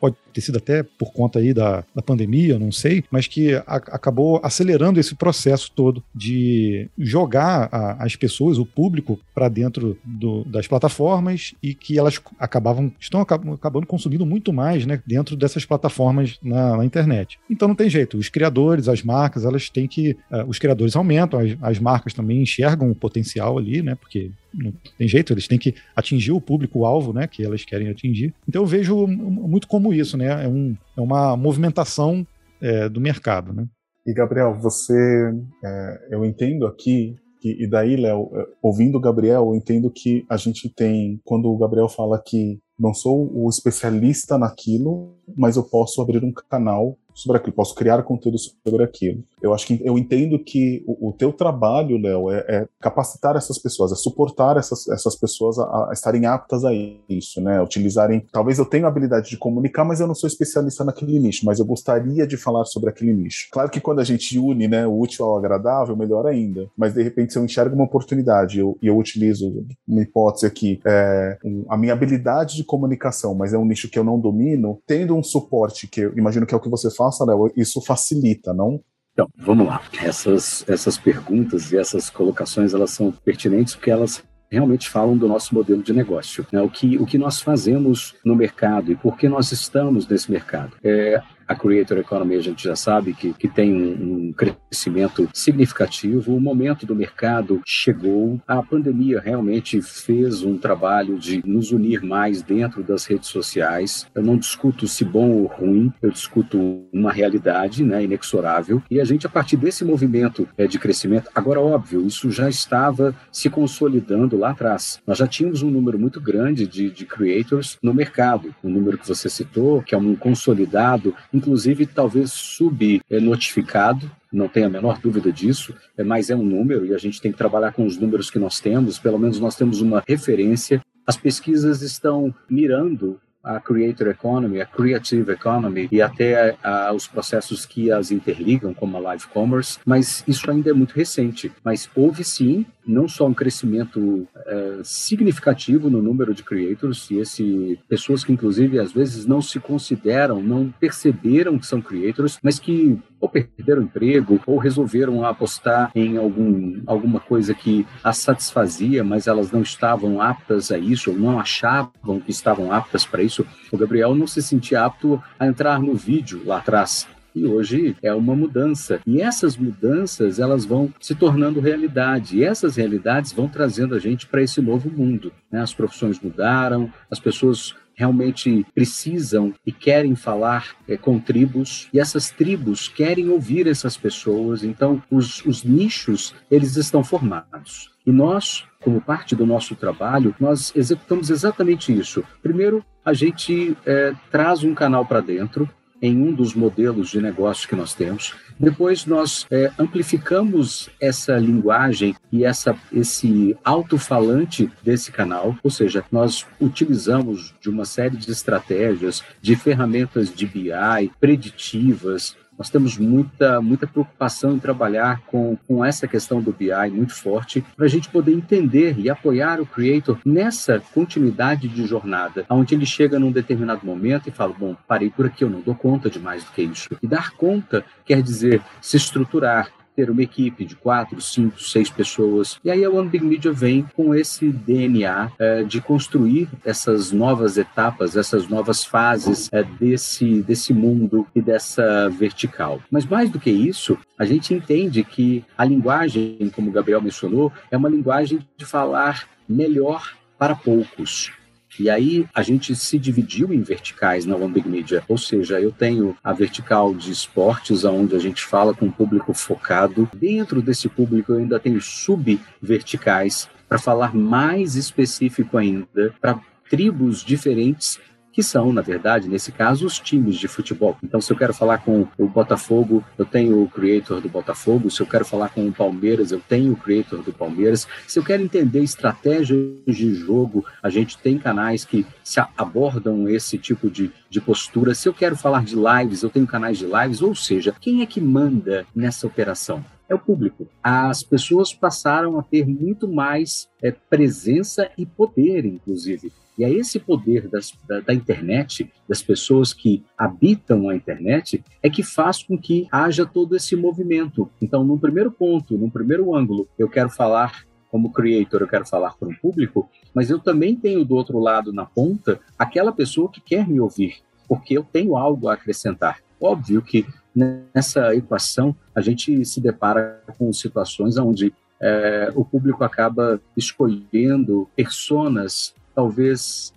Speaker 3: pode ter sido até por conta aí da, da pandemia, não sei, mas que a, acabou acelerando esse processo todo de jogar a, as pessoas, o público, para dentro do, das plataformas e que elas acabavam, estão acabando consumindo muito mais, né? Dentro dessas plataformas na, na internet. Então não tem jeito, os criadores, as marcas, elas têm que, uh, os criadores aumentam, as, as marcas também enxergam o potencial ali, né? Porque não tem jeito, eles têm que atingir o público-alvo, né, que elas querem atingir. Então eu vejo muito como isso, né, é, um, é uma movimentação é, do mercado, né.
Speaker 1: E Gabriel, você, é, eu entendo aqui e daí, Léo, é, ouvindo o Gabriel, eu entendo que a gente tem, quando o Gabriel fala que não sou o especialista naquilo, mas eu posso abrir um canal sobre aquilo, posso criar conteúdo sobre aquilo. Eu acho que eu entendo que o, o teu trabalho, Léo, é, é, capacitar essas pessoas, é suportar essas, essas pessoas a, a, estarem aptas a isso, né? Utilizarem. Talvez eu tenha habilidade de comunicar, mas eu não sou especialista naquele nicho, mas eu gostaria de falar sobre aquele nicho. Claro que quando a gente une, né, o útil ao agradável, melhor ainda. Mas de repente, se eu enxergo uma oportunidade e eu, eu, utilizo uma hipótese aqui, é, um, a minha habilidade de comunicação, mas é um nicho que eu não domino, tendo um suporte que eu imagino que é o que você faça, Léo, isso facilita, não?
Speaker 2: Então, vamos lá. Essas, essas perguntas e essas colocações, elas são pertinentes porque elas realmente falam do nosso modelo de negócio. Né? O, que, o que nós fazemos no mercado e por que nós estamos nesse mercado. É, a Creator Economy a gente já sabe que, que tem um, um, crescimento significativo. O momento do mercado chegou. A pandemia realmente fez um trabalho de nos unir mais dentro das redes sociais. Eu não discuto se bom ou ruim, eu discuto uma realidade né, inexorável. E a gente, a partir desse movimento é, de crescimento, agora, óbvio, isso já estava se consolidando lá atrás. Nós já tínhamos um número muito grande de, de creators no mercado. O número que você citou, que é um consolidado, inclusive talvez subnotificado, não tenho a menor dúvida disso, é, mas é um número e a gente tem que trabalhar com os números que nós temos, pelo menos nós temos uma referência. As pesquisas estão mirando a Creator Economy, a Creative Economy e até a, a, os processos que as interligam, como a Live Commerce, mas isso ainda é muito recente. Mas houve sim não só um crescimento é, significativo no número de creators e esse pessoas que inclusive às vezes não se consideram, não perceberam que são creators, mas que ou perderam emprego ou resolveram apostar em algum, alguma coisa que as satisfazia, mas elas não estavam aptas a isso ou não achavam que estavam aptas para isso. O Gabriel não se sentia apto a entrar no vídeo lá atrás e hoje é uma mudança. E essas mudanças, elas vão se tornando realidade. E essas realidades vão trazendo a gente para esse novo mundo. Né? As profissões mudaram, as pessoas realmente precisam e querem falar é, com tribos e essas tribos querem ouvir essas pessoas. Então os, os nichos eles estão formados. E nós como parte do nosso trabalho nós executamos exatamente isso. Primeiro a gente é, traz um canal para dentro em um dos modelos de negócio que nós temos. Depois nós é, amplificamos essa linguagem e essa, esse alto-falante desse canal, ou seja, nós utilizamos de uma série de estratégias, de ferramentas de BI preditivas, nós temos muita, muita preocupação em trabalhar com, com essa questão do BI muito forte, para a gente poder entender e apoiar o creator nessa continuidade de jornada, onde ele chega num determinado momento e fala: Bom, parei por aqui, eu não dou conta de mais do que isso. E dar conta quer dizer se estruturar, ter uma equipe de quatro, cinco, seis pessoas. E aí a One Big Media vem com esse DNA é, de construir essas novas etapas, essas novas fases é, desse, desse mundo e dessa vertical. Mas mais do que isso, a gente entende que a linguagem, como o Gabriel mencionou, é uma linguagem de falar melhor para poucos. E aí a gente se dividiu em verticais na One Big Media, ou seja, eu tenho a vertical de esportes, onde a gente fala com um público focado. Dentro desse público eu ainda tenho subverticais para falar mais específico ainda para tribos diferentes que são, na verdade, nesse caso, os times de futebol. Então, se eu quero falar com o Botafogo, eu tenho o creator do Botafogo. Se eu quero falar com o Palmeiras, eu tenho o creator do Palmeiras. Se eu quero entender estratégias de jogo, a gente tem canais que se abordam esse tipo de, de postura. Se eu quero falar de lives, eu tenho canais de lives. Ou seja, quem é que manda nessa operação? é o público. As pessoas passaram a ter muito mais é, presença e poder, inclusive. E é esse poder das, da, da, internet, das pessoas que habitam a internet, é que faz com que haja todo esse movimento. Então, num primeiro ponto, num primeiro ângulo, eu quero falar como creator, eu quero falar para um público, mas eu também tenho do outro lado, na ponta, aquela pessoa que quer me ouvir, porque eu tenho algo a acrescentar. Óbvio que nessa equação a gente se depara com situações onde é, o público acaba escolhendo personas talvez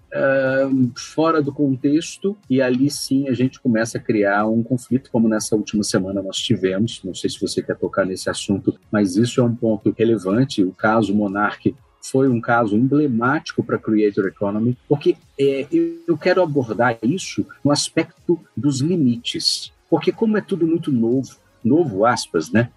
Speaker 2: fora do contexto, e ali sim a gente começa a criar um conflito, como nessa última semana nós tivemos. Não sei se você quer tocar nesse assunto, mas isso é um ponto relevante. O caso Monarch foi um caso emblemático para a Creator Economy, porque é, eu quero abordar isso no aspecto dos limites. Porque como é tudo muito novo, novo aspas, né?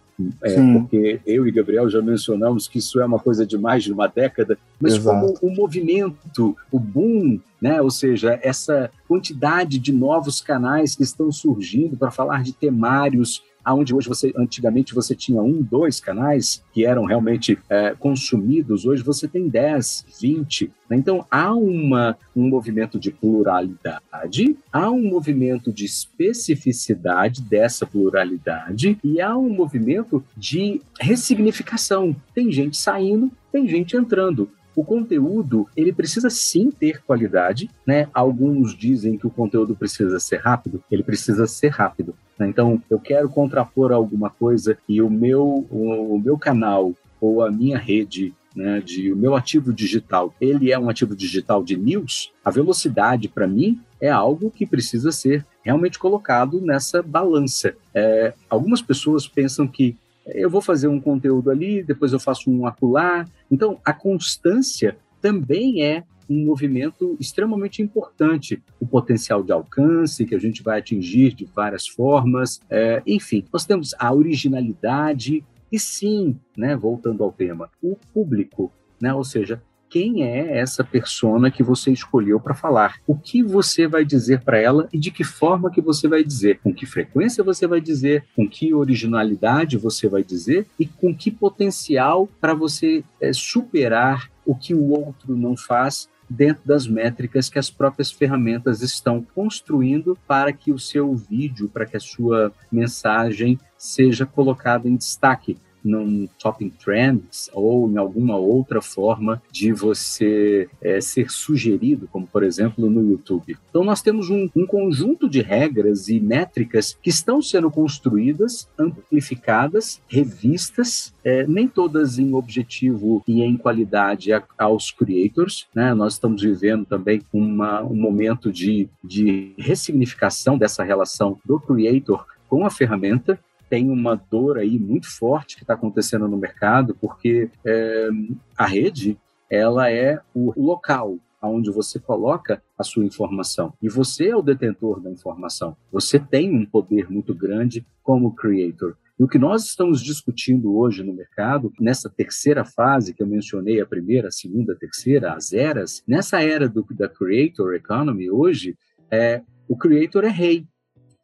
Speaker 2: É, porque eu e Gabriel já mencionamos que isso é uma coisa de mais de uma década, mas Exato. como o movimento, o boom, né? ou seja, essa quantidade de novos canais que estão surgindo para falar de temários aonde hoje você, antigamente você tinha um, dois canais que eram realmente é, consumidos, hoje você tem 10, 20. Né? Então há uma, um movimento de pluralidade, há um movimento de especificidade dessa pluralidade e há um movimento de ressignificação. Tem gente saindo, tem gente entrando o conteúdo ele precisa sim ter qualidade, né? Alguns dizem que o conteúdo precisa ser rápido, ele precisa ser rápido. Né? Então, eu quero contrapor alguma coisa e o meu o, o meu canal ou a minha rede né, de o meu ativo digital, ele é um ativo digital de news, a velocidade para mim é algo que precisa ser realmente colocado nessa balança. É, algumas pessoas pensam que eu vou fazer um conteúdo ali, depois eu faço um acular. Então, a constância também é um movimento extremamente importante. O potencial de alcance que a gente vai atingir de várias formas, é, enfim, nós temos a originalidade e sim, né, voltando ao tema, o público, né, ou seja, quem é essa persona que você escolheu para falar, o que você vai dizer para ela e de que forma que você vai dizer, com que frequência você vai dizer, com que originalidade você vai dizer? E com que potencial para você é, superar o que o outro não faz dentro das métricas que as próprias ferramentas estão construindo para que o seu vídeo, para que a sua mensagem seja colocada em destaque num Topping Trends ou em alguma outra forma de você é, ser sugerido, como por exemplo no YouTube. Então nós temos um, um conjunto de regras e métricas que estão sendo construídas, amplificadas, revistas, é, nem todas em objetivo e em qualidade a, aos creators. Né? Nós estamos vivendo também uma, um momento de, de ressignificação dessa relação do creator com a ferramenta tem uma dor aí muito forte que está acontecendo no mercado, porque é, a rede ela é o local onde você coloca a sua informação. E você é o detentor da informação. Você tem um poder muito grande como creator. E o que nós estamos discutindo hoje no mercado, nessa terceira fase que eu mencionei, a primeira, a segunda, a terceira, as eras, nessa era do, da creator economy hoje, é, o creator é rei.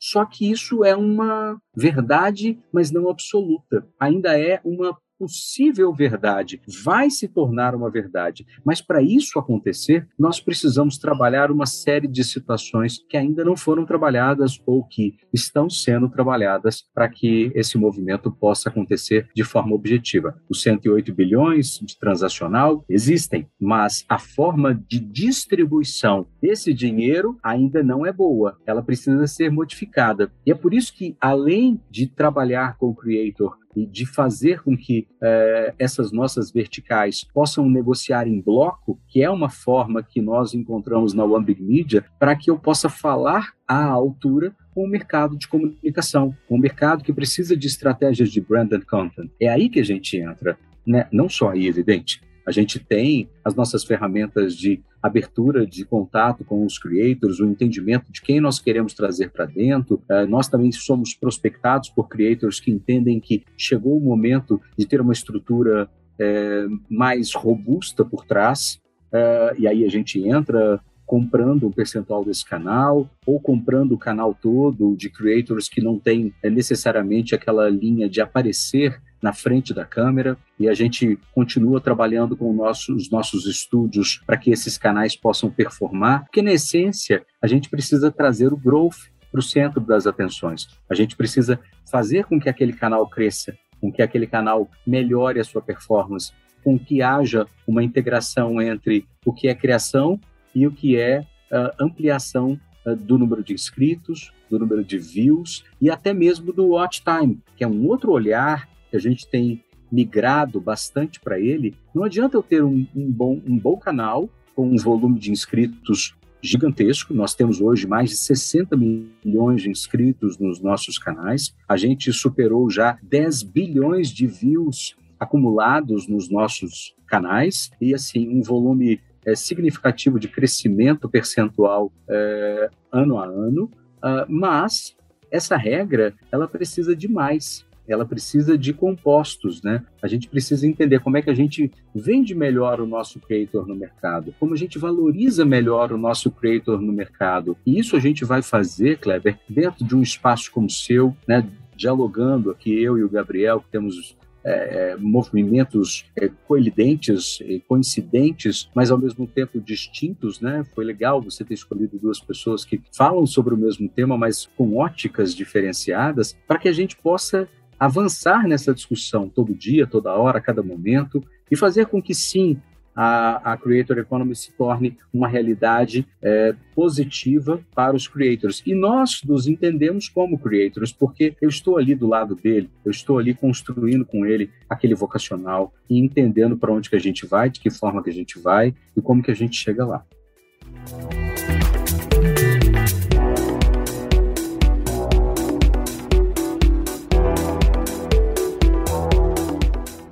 Speaker 2: Só que isso é uma verdade, mas não absoluta. Ainda é uma possível verdade vai se tornar uma verdade. Mas para isso acontecer, nós precisamos trabalhar uma série de situações que ainda não foram trabalhadas ou que estão sendo trabalhadas para que esse movimento possa acontecer de forma objetiva. Os 108 bilhões de transacional existem, mas a forma de distribuição desse dinheiro ainda não é boa, ela precisa ser modificada. E é por isso que, além de trabalhar com o creator de fazer com que é, essas nossas verticais possam negociar em bloco, que é uma forma que nós encontramos na One Big Media, para que eu possa falar à altura com o mercado de comunicação, com o mercado que precisa de estratégias de brand and content. É aí que a gente entra, né? não só aí, evidente, a gente tem as nossas ferramentas de abertura de contato com os creators, o entendimento de quem nós queremos trazer para dentro. Uh, nós também somos prospectados por creators que entendem que chegou o momento de ter uma estrutura é, mais robusta por trás. Uh, e aí a gente entra comprando um percentual desse canal ou comprando o canal todo de creators que não tem é, necessariamente aquela linha de aparecer na frente da câmera e a gente continua trabalhando com nosso, os nossos estúdios para que esses canais possam performar, porque na essência a gente precisa trazer o growth para o centro das atenções. A gente precisa fazer com que aquele canal cresça, com que aquele canal melhore a sua performance, com que haja uma integração entre o que é criação e o que é uh, ampliação uh, do número de inscritos, do número de views e até mesmo do watch time, que é um outro olhar que a gente tem migrado bastante para ele, não adianta eu ter um, um, bom, um bom canal com um volume de inscritos gigantesco. Nós temos hoje mais de 60 milhões de inscritos nos nossos canais. A gente superou já 10 bilhões de views acumulados nos nossos canais e assim um volume é, significativo de crescimento percentual é, ano a ano. Uh, mas essa regra ela precisa de mais ela precisa de compostos, né? A gente precisa entender como é que a gente vende melhor o nosso creator no mercado, como a gente valoriza melhor o nosso creator no mercado. E isso a gente vai fazer, Kleber, dentro de um espaço como o seu, né? Dialogando aqui, eu e o Gabriel, que temos é, é movimentos é, colidentes, coincidentes, mas ao mesmo tempo distintos, né? Foi legal você ter escolhido duas pessoas que falam sobre o mesmo tema, mas com óticas diferenciadas, para que a gente possa avançar nessa discussão todo dia, toda hora, a cada momento, e fazer com que sim, a, a Creator Economy se torne uma realidade é, positiva para os creators. E nós nos entendemos como creators, porque eu estou ali do lado dele, eu estou ali construindo com ele aquele vocacional e entendendo para onde que a gente vai, de que forma que a gente vai e como que a gente chega lá.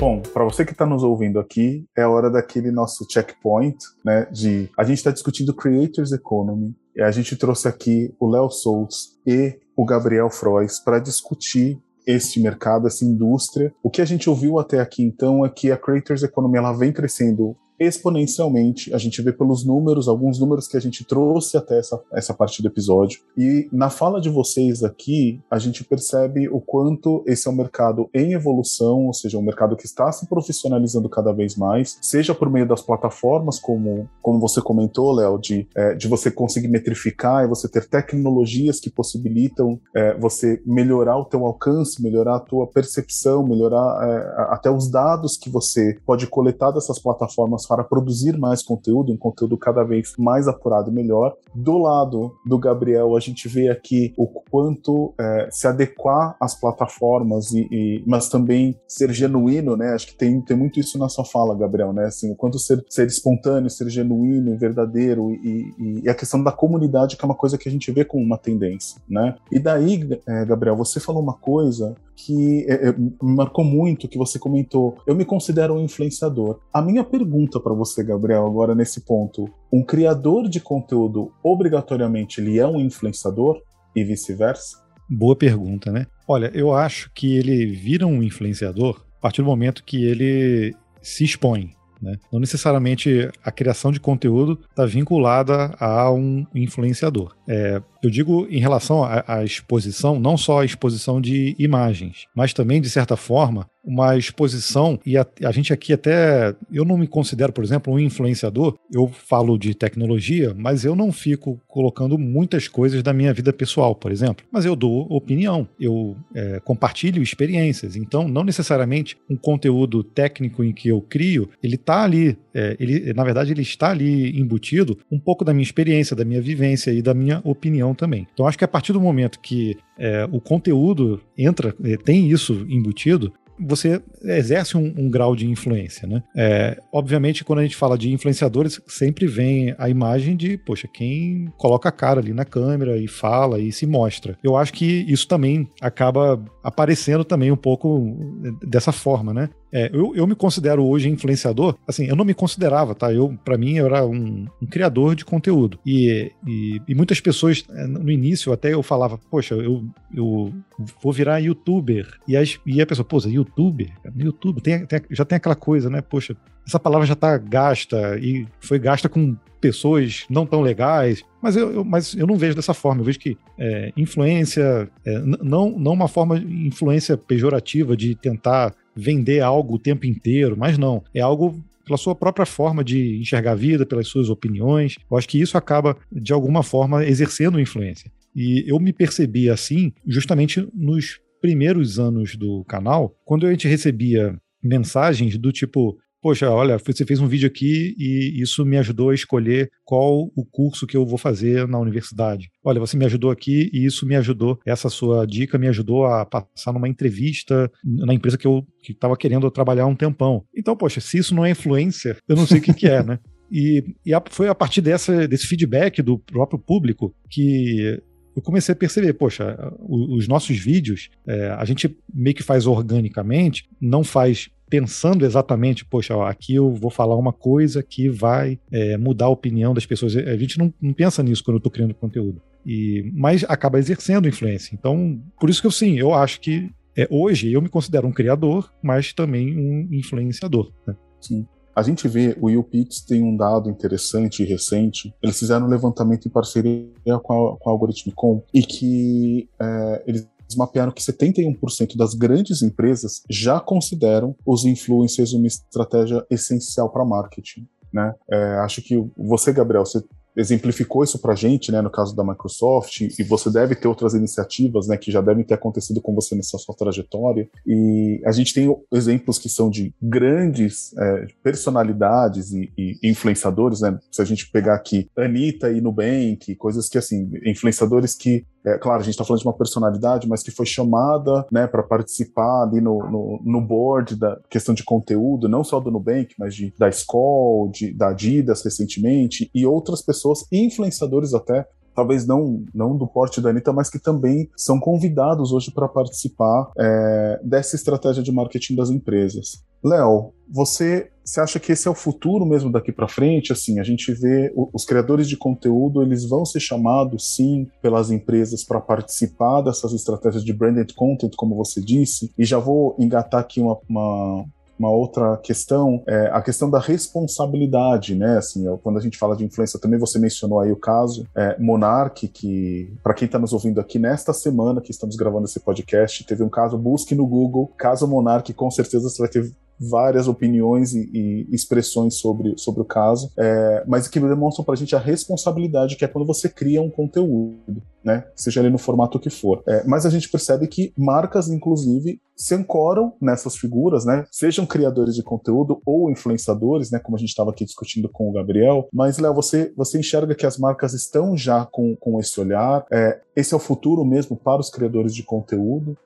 Speaker 1: Bom, para você que está nos ouvindo aqui, é hora daquele nosso checkpoint, né? De a gente está discutindo Creators Economy e a gente trouxe aqui o Léo Souls e o Gabriel Frois para discutir este mercado, essa indústria. O que a gente ouviu até aqui então é que a Creators Economy ela vem crescendo exponencialmente. A gente vê pelos números, alguns números que a gente trouxe até essa, essa parte do episódio. E na fala de vocês aqui, a gente percebe o quanto esse é um mercado em evolução, ou seja, um mercado que está se profissionalizando cada vez mais, seja por meio das plataformas, como, como você comentou, Léo, de, é, de você conseguir metrificar e você ter tecnologias que possibilitam é, você melhorar o teu alcance, melhorar a tua percepção, melhorar é, até os dados que você pode coletar dessas plataformas para produzir mais conteúdo, um conteúdo cada vez mais apurado e melhor. Do lado do Gabriel, a gente vê aqui o quanto é, se adequar às plataformas, e, e, mas também ser genuíno, né? Acho que tem, tem muito isso na sua fala, Gabriel, né? Assim, o quanto ser, ser espontâneo, ser genuíno, verdadeiro e, e, a questão da comunidade, que é uma coisa que a gente vê como uma tendência, né? E daí, é, Gabriel, você falou uma coisa que é, é, marcou muito, que você comentou. Eu me considero um influenciador. A minha pergunta para você, Gabriel, agora nesse ponto: um criador de conteúdo obrigatoriamente ele é um influenciador e vice-versa?
Speaker 3: Boa pergunta, né? Olha, eu acho que ele vira um influenciador a partir do momento que ele se expõe. Né? Não necessariamente a criação de conteúdo está vinculada a um influenciador. É, eu digo em relação à, exposição, não só a exposição de imagens, mas também, de certa forma, uma exposição, e a, a, gente aqui até. Eu não me considero, por exemplo, um influenciador. Eu falo de tecnologia, mas eu não fico colocando muitas coisas da minha vida pessoal, por exemplo. Mas eu dou opinião, eu é, compartilho experiências. Então, não necessariamente um conteúdo técnico em que eu crio, ele está ali, é, ele, na verdade, ele está ali embutido um pouco da minha experiência, da minha vivência e da minha opinião também. Então, acho que a partir do momento que é, o conteúdo entra, é, tem isso embutido, você exerce um, um, grau de influência, né? É, obviamente, quando a gente fala de influenciadores, sempre vem a imagem de, poxa, quem coloca a cara ali na câmera e fala e se mostra. Eu acho que isso também acaba aparecendo também um pouco dessa forma, né? É, eu, eu me considero hoje influenciador. Assim, eu não me considerava, tá? Eu, para mim, eu era um, um criador de conteúdo. E, e, e, muitas pessoas, é, no início, até eu falava, poxa, eu, eu vou virar youtuber. E, as, e a pessoa, poxa, youtuber? YouTube, tem, tem, já tem aquela coisa, né? Poxa, essa palavra já tá gasta e foi gasta com pessoas não tão legais. Mas eu, eu, mas eu não vejo dessa forma. Eu vejo que é, influência, é, não, não uma forma de influência pejorativa de tentar vender algo o tempo inteiro, mas não. É algo pela sua própria forma de enxergar a vida, pelas suas opiniões. Eu acho que isso acaba, de alguma forma, exercendo influência. E eu me percebi assim justamente nos primeiros anos do canal, quando a gente recebia mensagens do tipo: poxa, olha, você fez um vídeo aqui e isso me ajudou a escolher qual o curso que eu vou fazer na universidade. Olha, você me ajudou aqui e isso me ajudou, essa sua dica me ajudou a passar numa entrevista na empresa que eu estava que querendo trabalhar um tempão. Então, poxa, se isso não é influência, eu não sei o que, que é, né? E, e a, foi a partir dessa, desse feedback do próprio público que eu comecei a perceber, poxa, os nossos vídeos, é, a gente meio que faz organicamente, não faz pensando exatamente, poxa, ó, aqui eu vou falar uma coisa que vai é, mudar a opinião das pessoas. A gente não, não pensa nisso quando eu estou criando conteúdo. E, mas acaba exercendo influência. Então, por isso que eu sim, eu acho que é, hoje eu me considero um criador, mas também um influenciador. Né?
Speaker 1: Sim. A gente vê, o YouPix tem um dado interessante e recente. Eles fizeram um levantamento em parceria com a, com a e que é, eles mapearam que 71% das grandes empresas já consideram os influencers uma estratégia essencial para marketing. Né? É, acho que você, Gabriel, você exemplificou isso para a gente, né, no caso da Microsoft, e você deve ter outras iniciativas, né, que já devem ter acontecido com você nessa sua trajetória. E a gente tem exemplos que são de grandes é, personalidades e, e, influenciadores, né? Se a gente pegar aqui Anitta e Nubank, coisas que assim, influenciadores que é, claro, a gente está falando de uma personalidade, mas que foi chamada né, para participar ali no, no, no, board da questão de conteúdo, não só do Nubank, mas de, da Skoll, de, da Adidas recentemente, e outras pessoas, influenciadores até, talvez não, não do porte da Anitta, mas que também são convidados hoje para participar é, dessa estratégia de marketing das empresas. Léo, você, você acha que esse é o futuro mesmo daqui para frente? Assim, a gente vê os criadores de conteúdo, eles vão ser chamados sim pelas empresas para participar dessas estratégias de branded content, como você disse. E já vou engatar aqui uma, uma uma outra questão é a questão da responsabilidade, né? Assim, quando a gente fala de influência, também você mencionou aí o caso é, Monark, que para quem está nos ouvindo aqui nesta semana que estamos gravando esse podcast, teve um caso, busque no Google, caso Monark, com certeza você vai ter várias opiniões e, e, expressões sobre, sobre o caso, é, mas que demonstram para a gente a responsabilidade que é quando você cria um conteúdo, né? Seja ele no formato que for. É, mas a gente percebe que marcas, inclusive, se ancoram nessas figuras, né? Sejam criadores de conteúdo ou influenciadores, né? Como a gente estava aqui discutindo com o Gabriel. Mas, Léo, você, você enxerga que as marcas estão já com, com esse olhar? É, esse é o futuro mesmo para os criadores de conteúdo?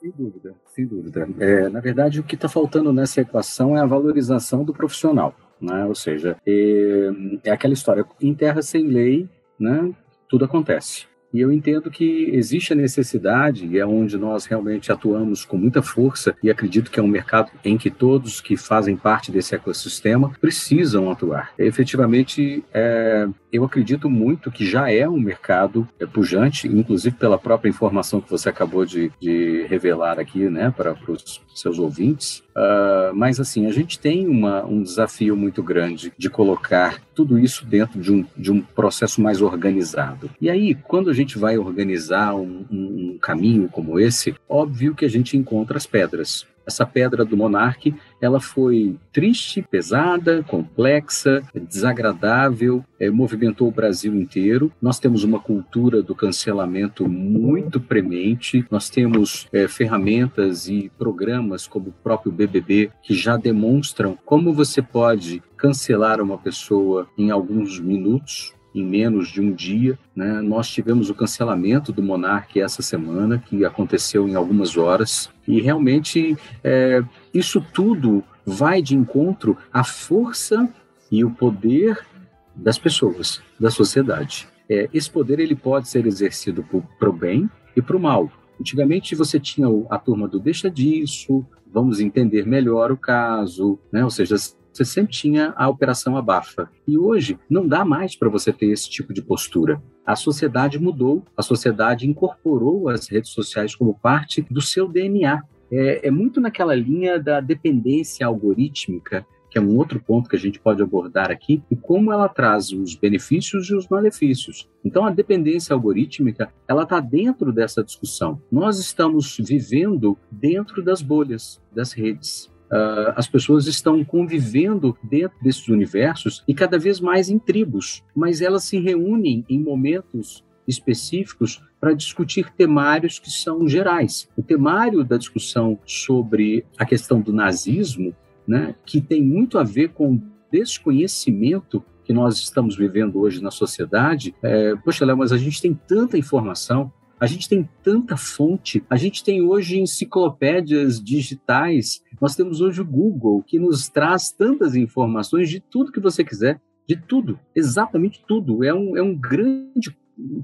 Speaker 2: Sem dúvida, sem dúvida. É, na verdade, o que está faltando nessa equação é a valorização do profissional. Né? Ou seja, é, é aquela história, em terra sem lei, né, tudo acontece. E eu entendo que existe a necessidade, e é onde nós realmente atuamos com muita força, e acredito que é um mercado em que todos que fazem parte desse ecossistema precisam atuar. É, efetivamente, é, eu acredito muito que já é um mercado é, pujante, inclusive pela própria informação que você acabou de, de revelar aqui, né, para os seus ouvintes. Uh, mas, assim, a gente tem uma, um desafio muito grande de colocar tudo isso dentro de um, de um processo mais organizado. E aí, quando a gente vai organizar um, um, um caminho como esse, óbvio que a gente encontra as pedras. Essa pedra do monarque, ela foi triste, pesada, complexa, desagradável, é, movimentou o Brasil inteiro. Nós temos uma cultura do cancelamento muito premente. Nós temos é, ferramentas e programas como o próprio BBB que já demonstram como você pode cancelar uma pessoa em alguns minutos em menos de um dia. Né? Nós tivemos o cancelamento do Monark essa semana, que aconteceu em algumas horas, e realmente é, isso tudo vai de encontro à força e o poder das pessoas, da sociedade. É, esse poder ele pode ser exercido para o bem e para o mal. Antigamente você tinha a turma do deixa disso, vamos entender melhor o caso, né? ou seja, você sempre tinha a operação abafa. E hoje não dá mais para você ter esse tipo de postura. A sociedade mudou, a sociedade incorporou as redes sociais como parte do seu DNA. É, é muito naquela linha da dependência algorítmica que é um outro ponto que a gente pode abordar aqui, e como ela traz os benefícios e os malefícios. Então, a dependência algorítmica, ela está dentro dessa discussão. Nós estamos vivendo dentro das bolhas, das redes. Uh, as pessoas estão convivendo dentro desses universos e cada vez mais em tribos, mas elas se reúnem em momentos específicos para discutir temários que são gerais. O temário da discussão sobre a questão do nazismo, né, que tem muito a ver com o desconhecimento que nós estamos vivendo hoje na sociedade, é, poxa, Léo, mas a gente tem tanta informação, a gente tem tanta fonte, a gente tem hoje enciclopédias digitais, nós temos hoje o Google, que nos traz tantas informações de tudo que você quiser, de tudo, exatamente tudo. É um, é um grande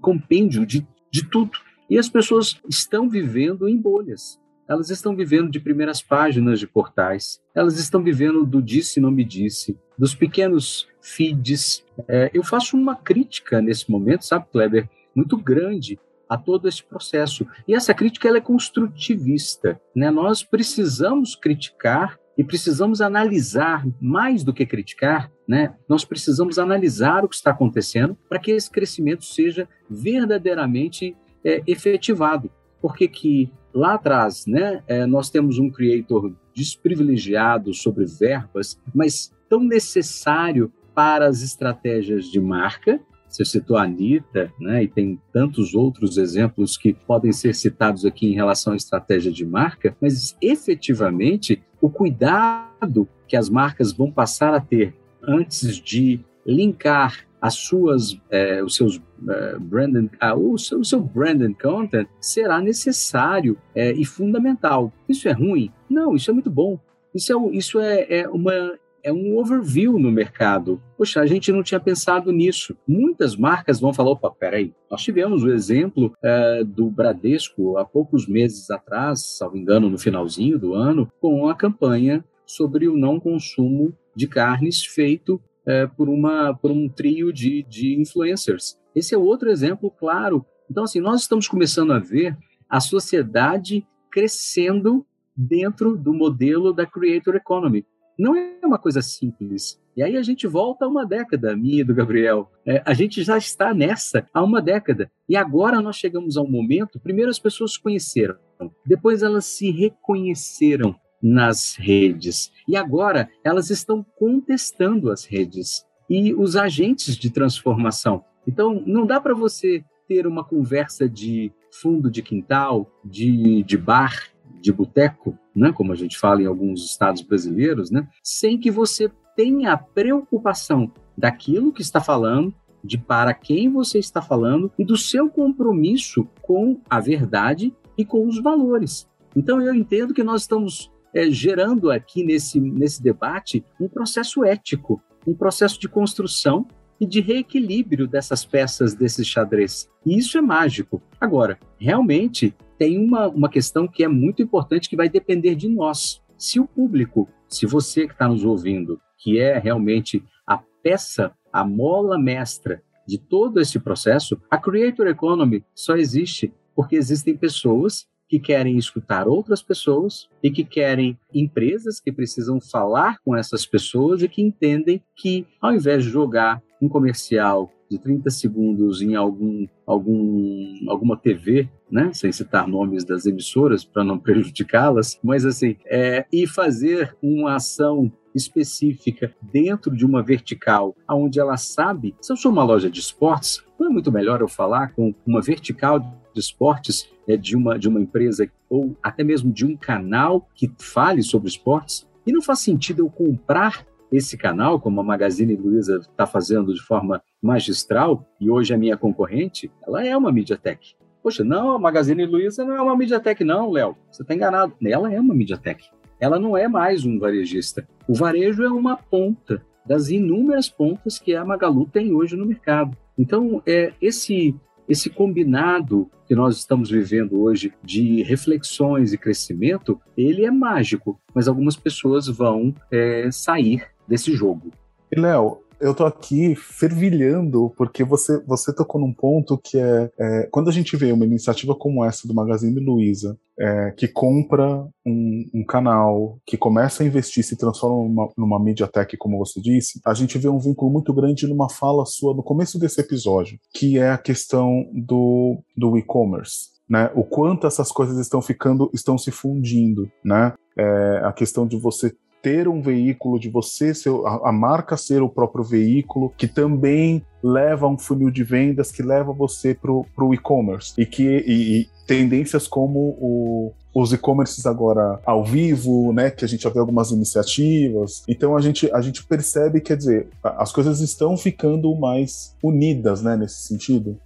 Speaker 2: compêndio de, de tudo. E as pessoas estão vivendo em bolhas. Elas estão vivendo de primeiras páginas de portais, elas estão vivendo do disse não me disse, dos pequenos feeds. É, eu faço uma crítica nesse momento, sabe, Kleber, muito grande a todo esse processo. E essa crítica ela é construtivista. Né? Nós precisamos criticar e precisamos analisar, mais do que criticar, né? nós precisamos analisar o que está acontecendo para que esse crescimento seja verdadeiramente é, efetivado. Porque que lá atrás né, é, nós temos um creator desprivilegiado sobre verbas, mas tão necessário para as estratégias de marca, você citou a Anitta, né, e tem tantos outros exemplos que podem ser citados aqui em relação à estratégia de marca, mas efetivamente o cuidado que as marcas vão passar a ter antes de linkar as suas, é, os seus é, branded, ah, o, seu, o seu branded content será necessário é, e fundamental. Isso é ruim? Não, isso é muito bom. Isso é, isso é, é uma é um overview no mercado. Poxa, a gente não tinha pensado nisso. Muitas marcas vão falar: opa, peraí, nós tivemos o exemplo é, do Bradesco há poucos meses atrás, salvo engano, no finalzinho do ano, com a campanha sobre o não consumo de carnes feito é, por, uma, por um trio de, de influencers. Esse é outro exemplo claro. Então, assim, nós estamos começando a ver a sociedade crescendo dentro do modelo da Creator Economy não é uma coisa simples. E aí a gente volta a uma década, minha e do Gabriel. É, a gente já está nessa há uma década. E agora nós chegamos a um momento, primeiro as pessoas se conheceram, depois elas se reconheceram nas redes. E agora elas estão contestando as redes e os agentes de transformação. Então, não dá para você ter uma conversa de fundo de quintal, de, de bar, de boteco, né, como a gente fala em alguns estados brasileiros, né, sem que você tenha a preocupação daquilo que está falando, de para quem você está falando e do seu compromisso com a verdade e com os valores. Então eu entendo que nós estamos é, gerando aqui nesse, nesse debate um processo ético, um processo de construção e de reequilíbrio dessas peças desse xadrez. E isso é mágico. Agora, realmente tem uma, uma questão que é muito importante que vai depender de nós. Se o público, se você que está nos ouvindo, que é realmente a peça, a mola mestra de todo esse processo, a Creator Economy só existe porque existem pessoas que querem escutar outras pessoas e que querem empresas que precisam falar com essas pessoas e que entendem que, ao invés de jogar um comercial de 30 segundos em algum, algum, alguma TV, né? sem citar nomes das emissoras para não prejudicá-las, mas assim, é, e fazer uma ação específica dentro de uma vertical, onde ela sabe, se eu sou uma loja de esportes, não é muito melhor eu falar com uma vertical de esportes é, de, uma, de uma empresa ou até mesmo de um canal que fale sobre esportes? E não faz sentido eu comprar esse canal, como a Magazine Luiza está fazendo de forma magistral, e hoje a minha concorrente, ela é uma MediaTek. Poxa, não, a Magazine Luiza não é uma MediaTek não, Léo. Você está enganado. Ela é uma MediaTek. Ela não é mais um varejista. O varejo é uma ponta das inúmeras pontas que a Magalu tem hoje no mercado. Então, é, esse esse combinado que nós estamos vivendo hoje de reflexões e crescimento, ele é mágico, mas algumas pessoas vão é, sair desse jogo.
Speaker 1: E Léo, eu tô aqui fervilhando porque você, você tocou num ponto que é, é quando a gente vê uma iniciativa como essa do Magazine Luiza, é, que compra um, um, canal, que começa a investir, se transforma numa, numa MediaTek, como você disse, a gente vê um vínculo muito grande numa fala sua no começo desse episódio, que é a questão do, do e-commerce. Né, o quanto essas coisas estão ficando, estão se fundindo, né? É, a questão de você ter um veículo, de você ser a, a marca ser o próprio veículo, que também leva um funil de vendas que leva você para o e-commerce e que e, e tendências como o, os e-commerces agora ao vivo, né, que a gente já vê algumas iniciativas. Então a gente, a gente percebe, quer dizer, as coisas estão ficando mais unidas, né, nesse sentido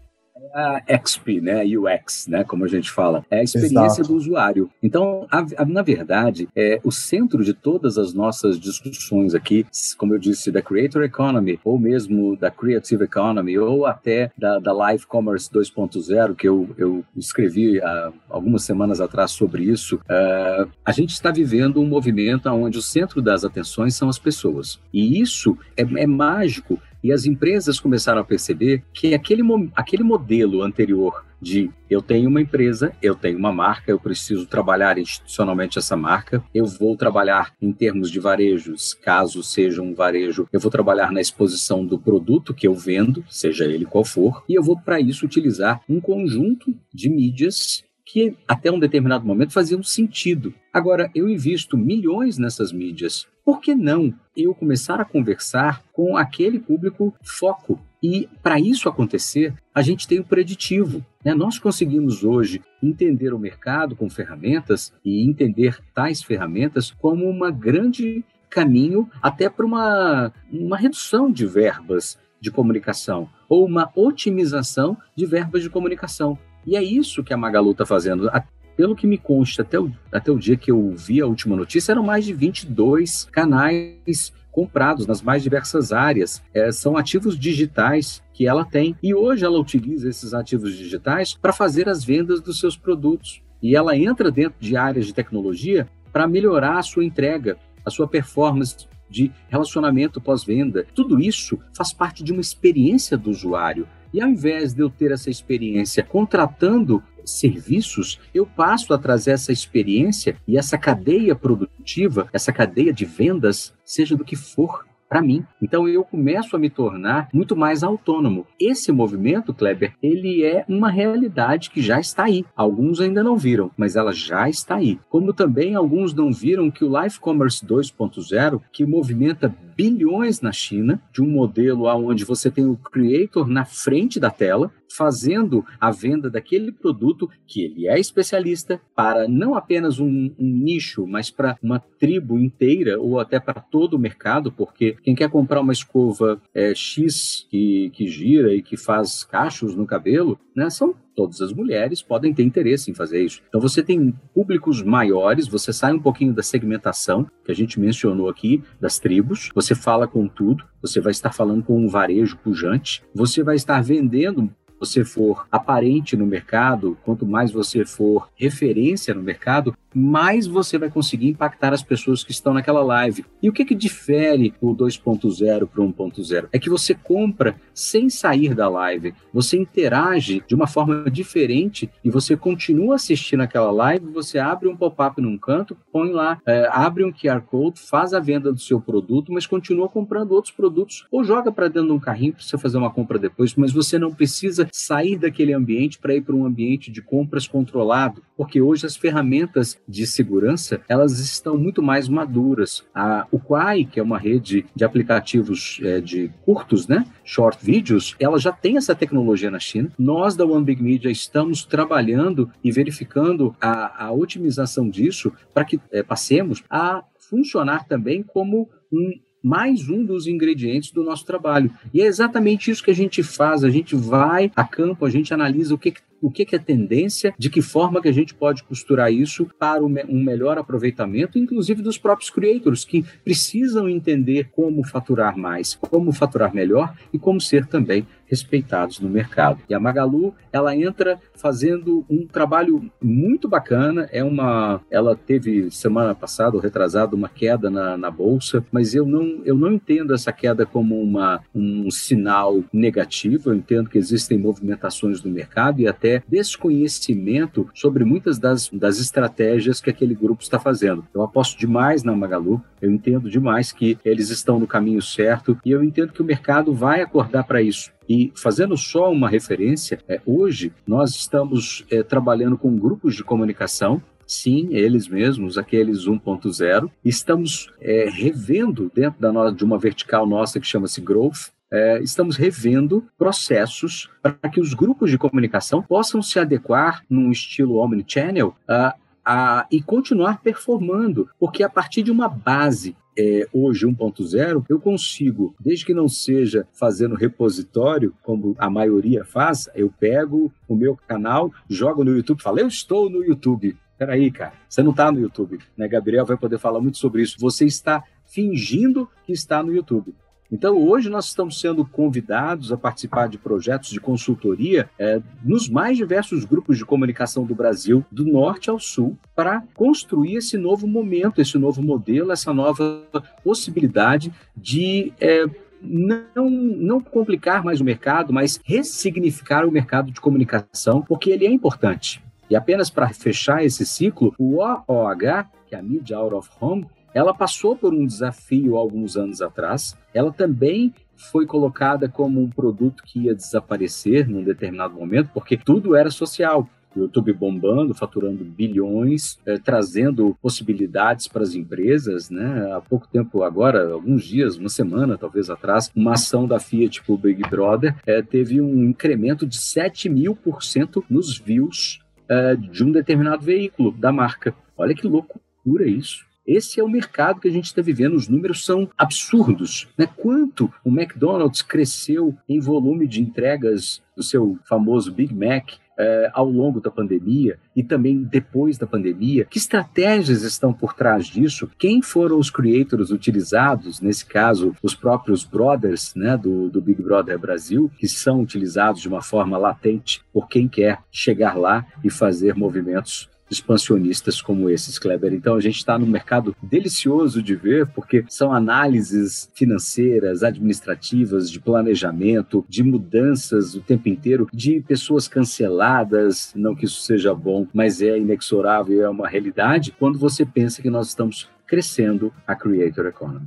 Speaker 2: a XP, né, UX, né, como a gente fala, é a experiência Exato. do usuário. Então, a, a, na verdade, é o centro de todas as nossas discussões aqui, como eu disse, da Creator Economy, ou mesmo da Creative Economy, ou até da, da Live Commerce 2.0, que eu, eu escrevi há algumas semanas atrás sobre isso, uh, a gente está vivendo um movimento onde o centro das atenções são as pessoas. E isso é, é mágico e as empresas começaram a perceber que aquele, aquele modelo anterior de eu tenho uma empresa, eu tenho uma marca, eu preciso trabalhar institucionalmente essa marca, eu vou trabalhar em termos de varejos, caso seja um varejo, eu vou trabalhar na exposição do produto que eu vendo, seja ele qual for, e eu vou para isso utilizar um conjunto de mídias que até um determinado momento faziam sentido. Agora, eu invisto milhões nessas mídias. Por que não eu começar a conversar com aquele público foco? E para isso acontecer, a gente tem o preditivo. Né? Nós conseguimos hoje entender o mercado com ferramentas e entender tais ferramentas como uma grande caminho até para uma, uma redução de verbas de comunicação ou uma otimização de verbas de comunicação. E é isso que a Magalu está fazendo. Pelo que me consta, até o, até o dia que eu vi a última notícia, eram mais de 22 canais comprados nas mais diversas áreas. É, são ativos digitais que ela tem. E hoje ela utiliza esses ativos digitais para fazer as vendas dos seus produtos. E ela entra dentro de áreas de tecnologia para melhorar a sua entrega, a sua performance de relacionamento pós-venda. Tudo isso faz parte de uma experiência do usuário. E ao invés de eu ter essa experiência contratando serviços, eu passo a trazer essa experiência e essa cadeia produtiva, essa cadeia de vendas, seja do que for, para mim. Então eu começo a me tornar muito mais autônomo. Esse movimento, Kleber, ele é uma realidade que já está aí. Alguns ainda não viram, mas ela já está aí. Como também alguns não viram que o Life Commerce 2.0, que movimenta bilhões na China, de um modelo onde você tem o creator na frente da tela, fazendo a venda daquele produto que ele é especialista para não apenas um, um nicho, mas para uma tribo inteira ou até para todo o mercado, porque quem quer comprar uma escova é, X que, que gira e que faz cachos no cabelo, né, são todas as mulheres podem ter interesse em fazer isso. Então você tem públicos maiores, você sai um pouquinho da segmentação que a gente mencionou aqui das tribos, você fala com tudo, você vai estar falando com um varejo pujante, você vai estar vendendo você for aparente no mercado, quanto mais você for referência no mercado, mais você vai conseguir impactar as pessoas que estão naquela live. E o que, que difere o 2.0 para o 1.0? É que você compra sem sair da live, você interage de uma forma diferente e você continua assistindo aquela live, você abre um pop-up num canto, põe lá, é, abre um QR Code, faz a venda do seu produto, mas continua comprando outros produtos ou joga para dentro de um carrinho para você fazer uma compra depois, mas você não precisa sair daquele ambiente para ir para um ambiente de compras controlado, porque hoje as ferramentas de segurança elas estão muito mais maduras. A, o Quai, que é uma rede de aplicativos é, de curtos, né, short videos, ela já tem essa tecnologia na China. Nós da One Big Media estamos trabalhando e verificando a, a otimização disso para que é, passemos a funcionar também como um mais um dos ingredientes do nosso trabalho. E é exatamente isso que a gente faz. A gente vai a campo, a gente analisa o que, o que, é tendência, de que forma que a gente pode costurar isso para um melhor aproveitamento, inclusive dos próprios creators, que precisam entender como faturar mais, como faturar melhor e como ser também respeitados no mercado. E a Magalu, ela entra fazendo um trabalho muito bacana. É uma, ela teve semana passada, ou retrasada, uma queda na, na bolsa, mas eu não, eu não entendo essa queda como uma, um sinal negativo. Eu entendo que existem movimentações no mercado e até desconhecimento sobre muitas das, das estratégias que aquele grupo está fazendo. Eu aposto demais na Magalu. Eu entendo demais que eles estão no caminho certo e eu entendo que o mercado vai acordar para isso. E fazendo só uma referência, é, hoje nós estamos é, trabalhando com grupos de comunicação sim, eles mesmos, aqueles 1.0. Estamos é, revendo dentro da nossa, de uma vertical nossa que chama-se Growth. É, estamos revendo processos para que os grupos de comunicação possam se adequar num estilo omnichannel uh, uh, e continuar performando, porque a partir de uma base é, hoje 1.0, eu consigo, desde que não seja fazendo repositório, como a maioria faz, eu pego o meu canal, jogo no YouTube, falo, eu estou no YouTube. Peraí, cara, você não está no YouTube, né? Gabriel vai poder falar muito sobre isso. Você está fingindo que está no YouTube. Então, hoje nós estamos sendo convidados a participar de projetos de consultoria é, nos mais diversos grupos de comunicação do Brasil, do norte ao sul, para construir esse novo momento, esse novo modelo, essa nova possibilidade de. É, não, não complicar mais o mercado, mas ressignificar o mercado de comunicação, porque ele é importante. E apenas para fechar esse ciclo, o OOH, que é a Media Out of Home, ela passou por um desafio alguns anos atrás. Ela também foi colocada como um produto que ia desaparecer num determinado momento, porque tudo era social. YouTube bombando, faturando bilhões, eh, trazendo possibilidades para as empresas, né? Há pouco tempo agora, alguns dias, uma semana talvez atrás, uma ação da Fiat o Big Brother eh, teve um incremento de 7 mil por cento nos views eh, de um determinado veículo da marca. Olha que loucura isso. Esse é o mercado que a gente está vivendo. Os números são absurdos. Né? Quanto o McDonald's cresceu em volume de entregas do seu famoso Big Mac é, ao longo da pandemia e também depois da pandemia? Que estratégias estão por trás disso? Quem foram os creators utilizados, nesse caso, os próprios brothers né, do, do Big Brother Brasil, que são utilizados de uma forma latente por quem quer chegar lá e fazer movimentos expansionistas como esses, Kleber. Então a gente está num mercado delicioso de ver, porque são análises financeiras, administrativas, de planejamento, de mudanças o tempo inteiro, de pessoas canceladas, não que isso seja bom, mas é inexorável, é uma realidade, quando você pensa que nós estamos crescendo a Creator Economy.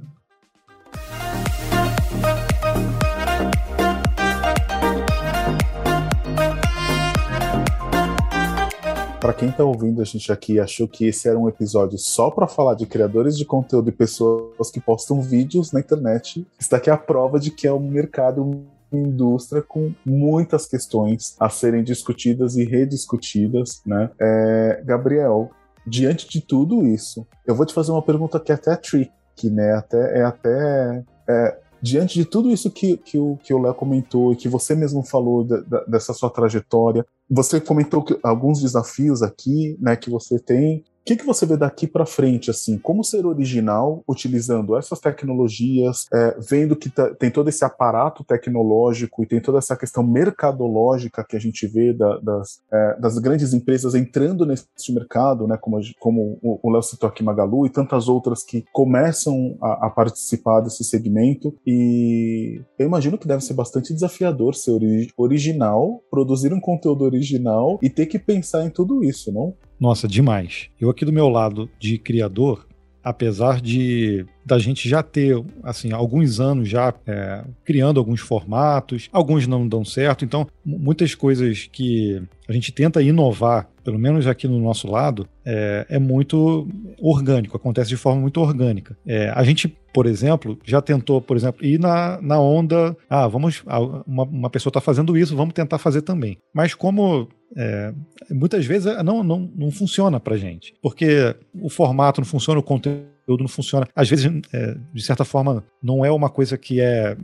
Speaker 1: Para quem está ouvindo a gente aqui achou que esse era um episódio só para falar de criadores de conteúdo e pessoas que postam vídeos na internet, está aqui a prova de que é um mercado indústria com muitas questões a serem discutidas e rediscutidas, né? É, Gabriel, diante de tudo isso, eu vou te fazer uma pergunta que é até tricky, né? Até, é até é, diante de tudo isso que, que o que o Léo comentou e que você mesmo falou de, dessa sua trajetória, você comentou alguns desafios aqui, né, que você tem. Que, que você vê daqui para frente, assim, como ser original utilizando essas tecnologias, é, vendo que tá, tem todo esse aparato tecnológico e tem toda essa questão mercadológica que a gente vê da, das, é, das grandes empresas entrando nesse mercado, né, como, como o Léo citou aqui Magalu e tantas outras que começam a, a participar desse segmento. E eu imagino que deve ser bastante desafiador ser ori original, produzir um conteúdo original e ter que pensar em tudo isso, não?
Speaker 3: Nossa, demais. Eu aqui do meu lado de criador, apesar de da gente já ter assim alguns anos já é, criando alguns formatos, alguns não dão certo, então muitas coisas que a gente tenta inovar, pelo menos aqui no nosso lado, é, é muito orgânico, acontece de forma muito orgânica. É, a gente, por exemplo, já tentou, por exemplo, ir na, na onda, ah, vamos, uma, uma pessoa está fazendo isso, vamos tentar fazer também. Mas como é, muitas vezes é, não, não, não funciona pra gente, porque o formato não funciona, o conteúdo não funciona. Às vezes, é, de certa forma, não é uma coisa que é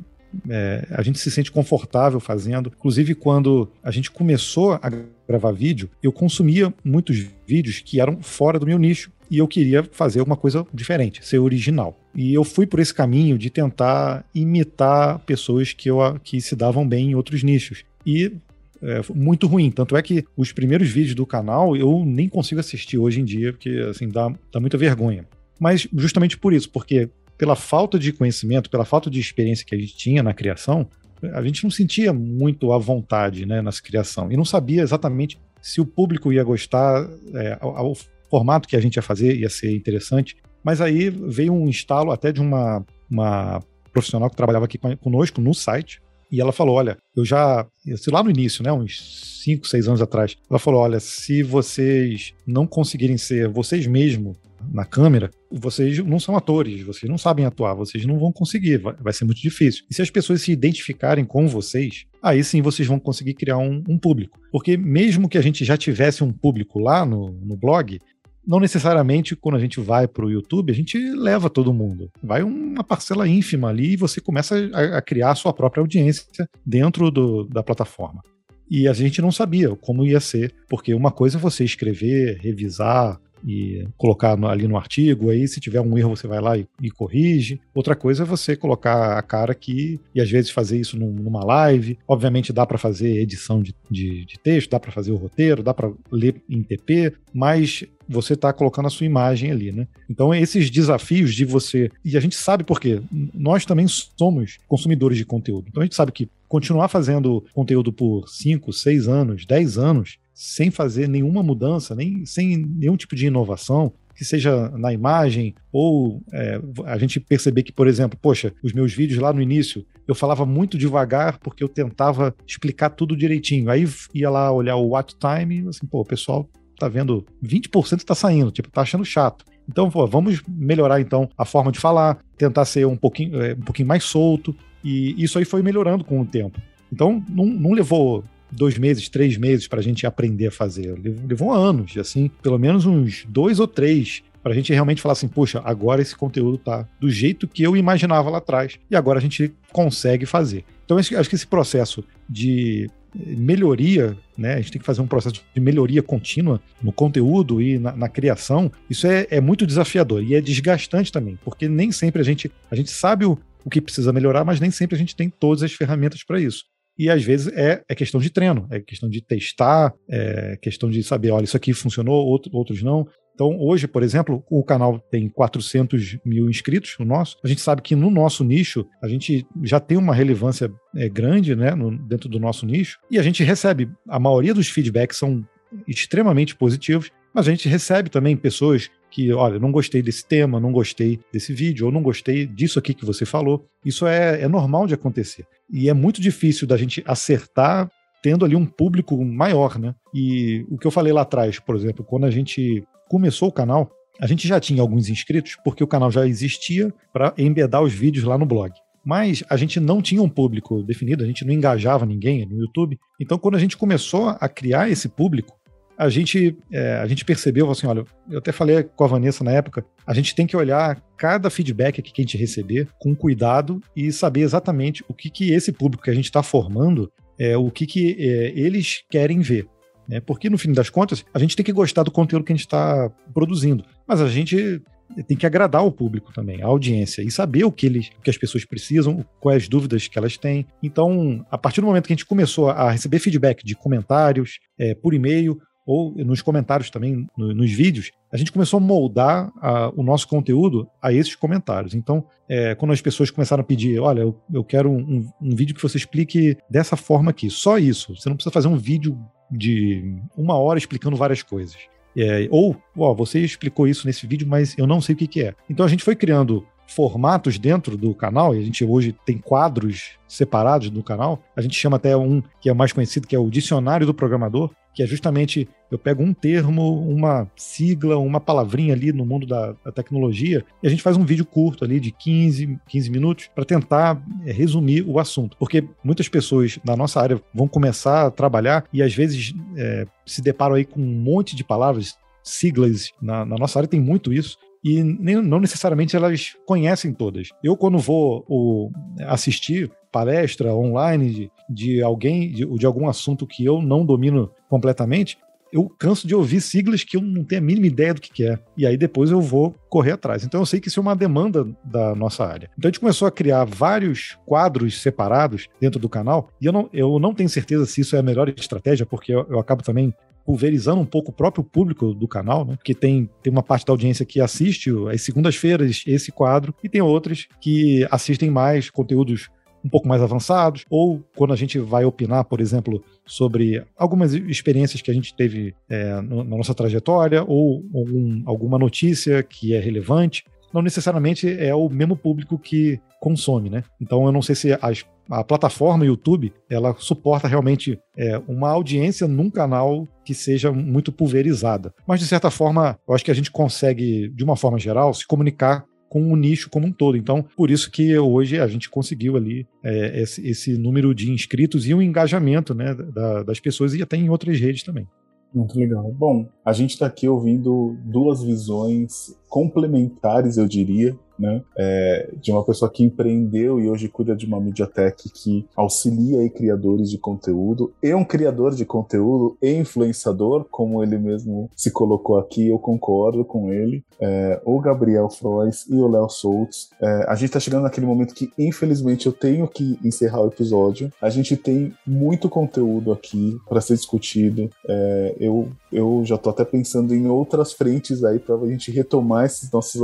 Speaker 3: é, a gente se sente confortável fazendo. Inclusive, quando a gente começou a gravar vídeo, eu consumia muitos vídeos que eram fora do meu nicho e eu queria fazer uma coisa diferente, ser original. E eu fui por esse caminho de tentar imitar pessoas que, eu, que se davam bem em outros nichos. E é, muito ruim. Tanto é que os primeiros vídeos do canal eu nem consigo assistir hoje em dia, porque assim, dá, dá muita vergonha. Mas justamente por isso, porque pela falta de conhecimento, pela falta de experiência que a gente tinha na criação, a gente não sentia muito à vontade né, nessa criação. E não sabia exatamente se o público ia gostar, é, o formato que a gente ia fazer ia ser interessante. Mas aí veio um instalo até de uma, uma profissional que trabalhava aqui conosco no site, e ela falou: Olha, eu já. Isso lá no início, né? Uns 5, 6 anos atrás. Ela falou: Olha, se vocês não conseguirem ser vocês mesmos na câmera, vocês não são atores, vocês não sabem atuar, vocês não vão conseguir, vai, vai, ser muito difícil. E se as pessoas se identificarem com vocês, aí sim vocês vão conseguir criar um, um público. Porque mesmo que a gente já tivesse um público lá no, no blog, não necessariamente quando a gente vai para o YouTube, a gente leva todo mundo. Vai uma parcela ínfima ali e você começa a, a criar a sua própria audiência dentro do, da plataforma. E a gente não sabia como ia ser, porque uma coisa é você escrever, revisar, e colocar ali no artigo, aí se tiver um erro você vai lá e, e, corrige. Outra coisa é você colocar a cara aqui e às vezes fazer isso num, numa live. Obviamente dá para fazer edição de, de, de, texto, dá para fazer o roteiro, dá para ler em TP, mas você está colocando a sua imagem ali, né? Então esses desafios de você e a gente sabe por quê. Nós também somos consumidores de conteúdo. Então a gente sabe que continuar fazendo conteúdo por 5, 6 anos, 10 anos sem fazer nenhuma mudança, nem sem nenhum tipo de inovação, que seja na imagem, ou é, a gente perceber que, por exemplo, poxa, os meus vídeos lá no início, eu falava muito devagar porque eu tentava explicar tudo direitinho. Aí ia lá olhar o watch time, assim, pô, o pessoal tá vendo 20% tá saindo, tipo, tá achando chato. Então, pô, vamos melhorar então a forma de falar, tentar ser um pouquinho, é, um pouquinho mais solto, e isso aí foi melhorando com o tempo. Então, não, não levou dois meses, três meses para a gente aprender a fazer. Levou anos, assim, pelo menos uns dois ou três para a gente realmente falar assim, poxa, agora esse conteúdo tá do jeito que eu imaginava lá atrás e agora a gente consegue fazer. Então acho que esse processo de melhoria, né? A gente tem que fazer um processo de melhoria contínua no conteúdo e na, na criação. Isso é, é, muito desafiador e é desgastante também, porque nem sempre a gente a gente sabe o, o que precisa melhorar, mas nem sempre a gente tem todas as ferramentas para isso. E às vezes é, é questão de treino, é questão de testar, é questão de saber, olha, isso aqui funcionou, outro, outros não. Então, hoje, por exemplo, o canal tem 400 mil inscritos, o nosso. A gente sabe que no nosso nicho, a gente já tem uma relevância é, grande né, no, dentro do nosso nicho. E a gente recebe, a maioria dos feedbacks são extremamente positivos, mas a gente recebe também pessoas que, olha, não gostei desse tema, não gostei desse vídeo, ou não gostei disso aqui que você falou. Isso é, é normal de acontecer. E é muito difícil da gente acertar tendo ali um público maior, né? E o que eu falei lá atrás, por exemplo, quando a gente começou o canal, a gente já tinha alguns inscritos, porque o canal já existia para embedar os vídeos lá no blog. Mas a gente não tinha um público definido, a gente não engajava ninguém no YouTube. Então, quando a gente começou a criar esse público, a gente, é, a gente percebeu, assim, olha, eu até falei com a Vanessa na época, a gente tem que olhar cada feedback que a gente receber com cuidado e saber exatamente o que, que esse público que a gente está formando, é, o que, que é, eles querem ver. né? Porque no fim das contas, a gente tem que gostar do conteúdo que a gente está produzindo, mas a gente tem que agradar o público também, a audiência, e saber o que, eles, o que as pessoas precisam, quais dúvidas que elas têm. Então, a partir do momento que a gente começou a receber feedback de comentários, é, por e-mail, ou nos comentários também, no, nos vídeos, a gente começou a moldar a, o nosso conteúdo a esses comentários. Então, é, quando as pessoas começaram a pedir, olha, eu, eu quero um, um, vídeo que você explique dessa forma aqui, só isso. Você não precisa fazer um vídeo de uma hora explicando várias coisas. É, ou, ó, você explicou isso nesse vídeo, mas eu não sei o que, que é. Então a gente foi criando formatos dentro do canal, e a gente hoje tem quadros separados do canal. A gente chama até um que é mais conhecido, que é o Dicionário do Programador, que é justamente eu pego um termo, uma sigla, uma palavrinha ali no mundo da, da tecnologia, e a gente faz um vídeo curto ali de 15, 15 minutos para tentar é, resumir o assunto. Porque muitas pessoas da nossa área vão começar a trabalhar e às vezes é, se deparam aí com um monte de palavras, siglas. Na, na nossa área tem muito isso e nem, não necessariamente elas conhecem todas. Eu, quando vou o, assistir palestra online de, de alguém, de, de, algum assunto que eu não domino completamente, eu canso de ouvir siglas que eu não tenho a mínima ideia do que, que é. E aí depois eu vou correr atrás. Então eu sei que isso é uma demanda da nossa área. Então a gente começou a criar vários quadros separados dentro do canal, e eu não, eu não tenho certeza se isso é a melhor estratégia, porque eu, eu acabo também pulverizando um pouco o próprio público do canal, né? Porque tem, tem uma parte da audiência que assiste às segundas-feiras esse quadro e tem outras que assistem mais conteúdos um pouco mais avançados, ou quando a gente vai opinar, por exemplo, sobre algumas experiências que a gente teve é, na nossa trajetória, ou algum, alguma notícia que é relevante, não necessariamente é o mesmo público que consome, né? Então eu não sei se as a plataforma YouTube ela suporta realmente é, uma audiência num canal que seja muito pulverizada. Mas de certa forma, eu acho que a gente consegue, de uma forma geral, se comunicar com o nicho como um todo. Então, por isso que hoje a gente conseguiu ali é, esse, esse, número de inscritos e o um engajamento né, da, das pessoas e até em outras redes também.
Speaker 1: Muito legal. Bom, a gente está aqui ouvindo duas visões complementares, eu diria, né? É, de uma pessoa que empreendeu e hoje cuida de uma mediatek que auxilia aí criadores de conteúdo, e um criador de conteúdo e influenciador, como ele mesmo se colocou aqui, eu concordo com ele, é, o Gabriel Frois e o Léo Soltz. É, a gente está chegando naquele momento que, infelizmente, eu tenho que encerrar o episódio. A gente tem muito conteúdo aqui para ser discutido. É, eu, eu já estou até pensando em outras frentes aí para a gente retomar esses nossos,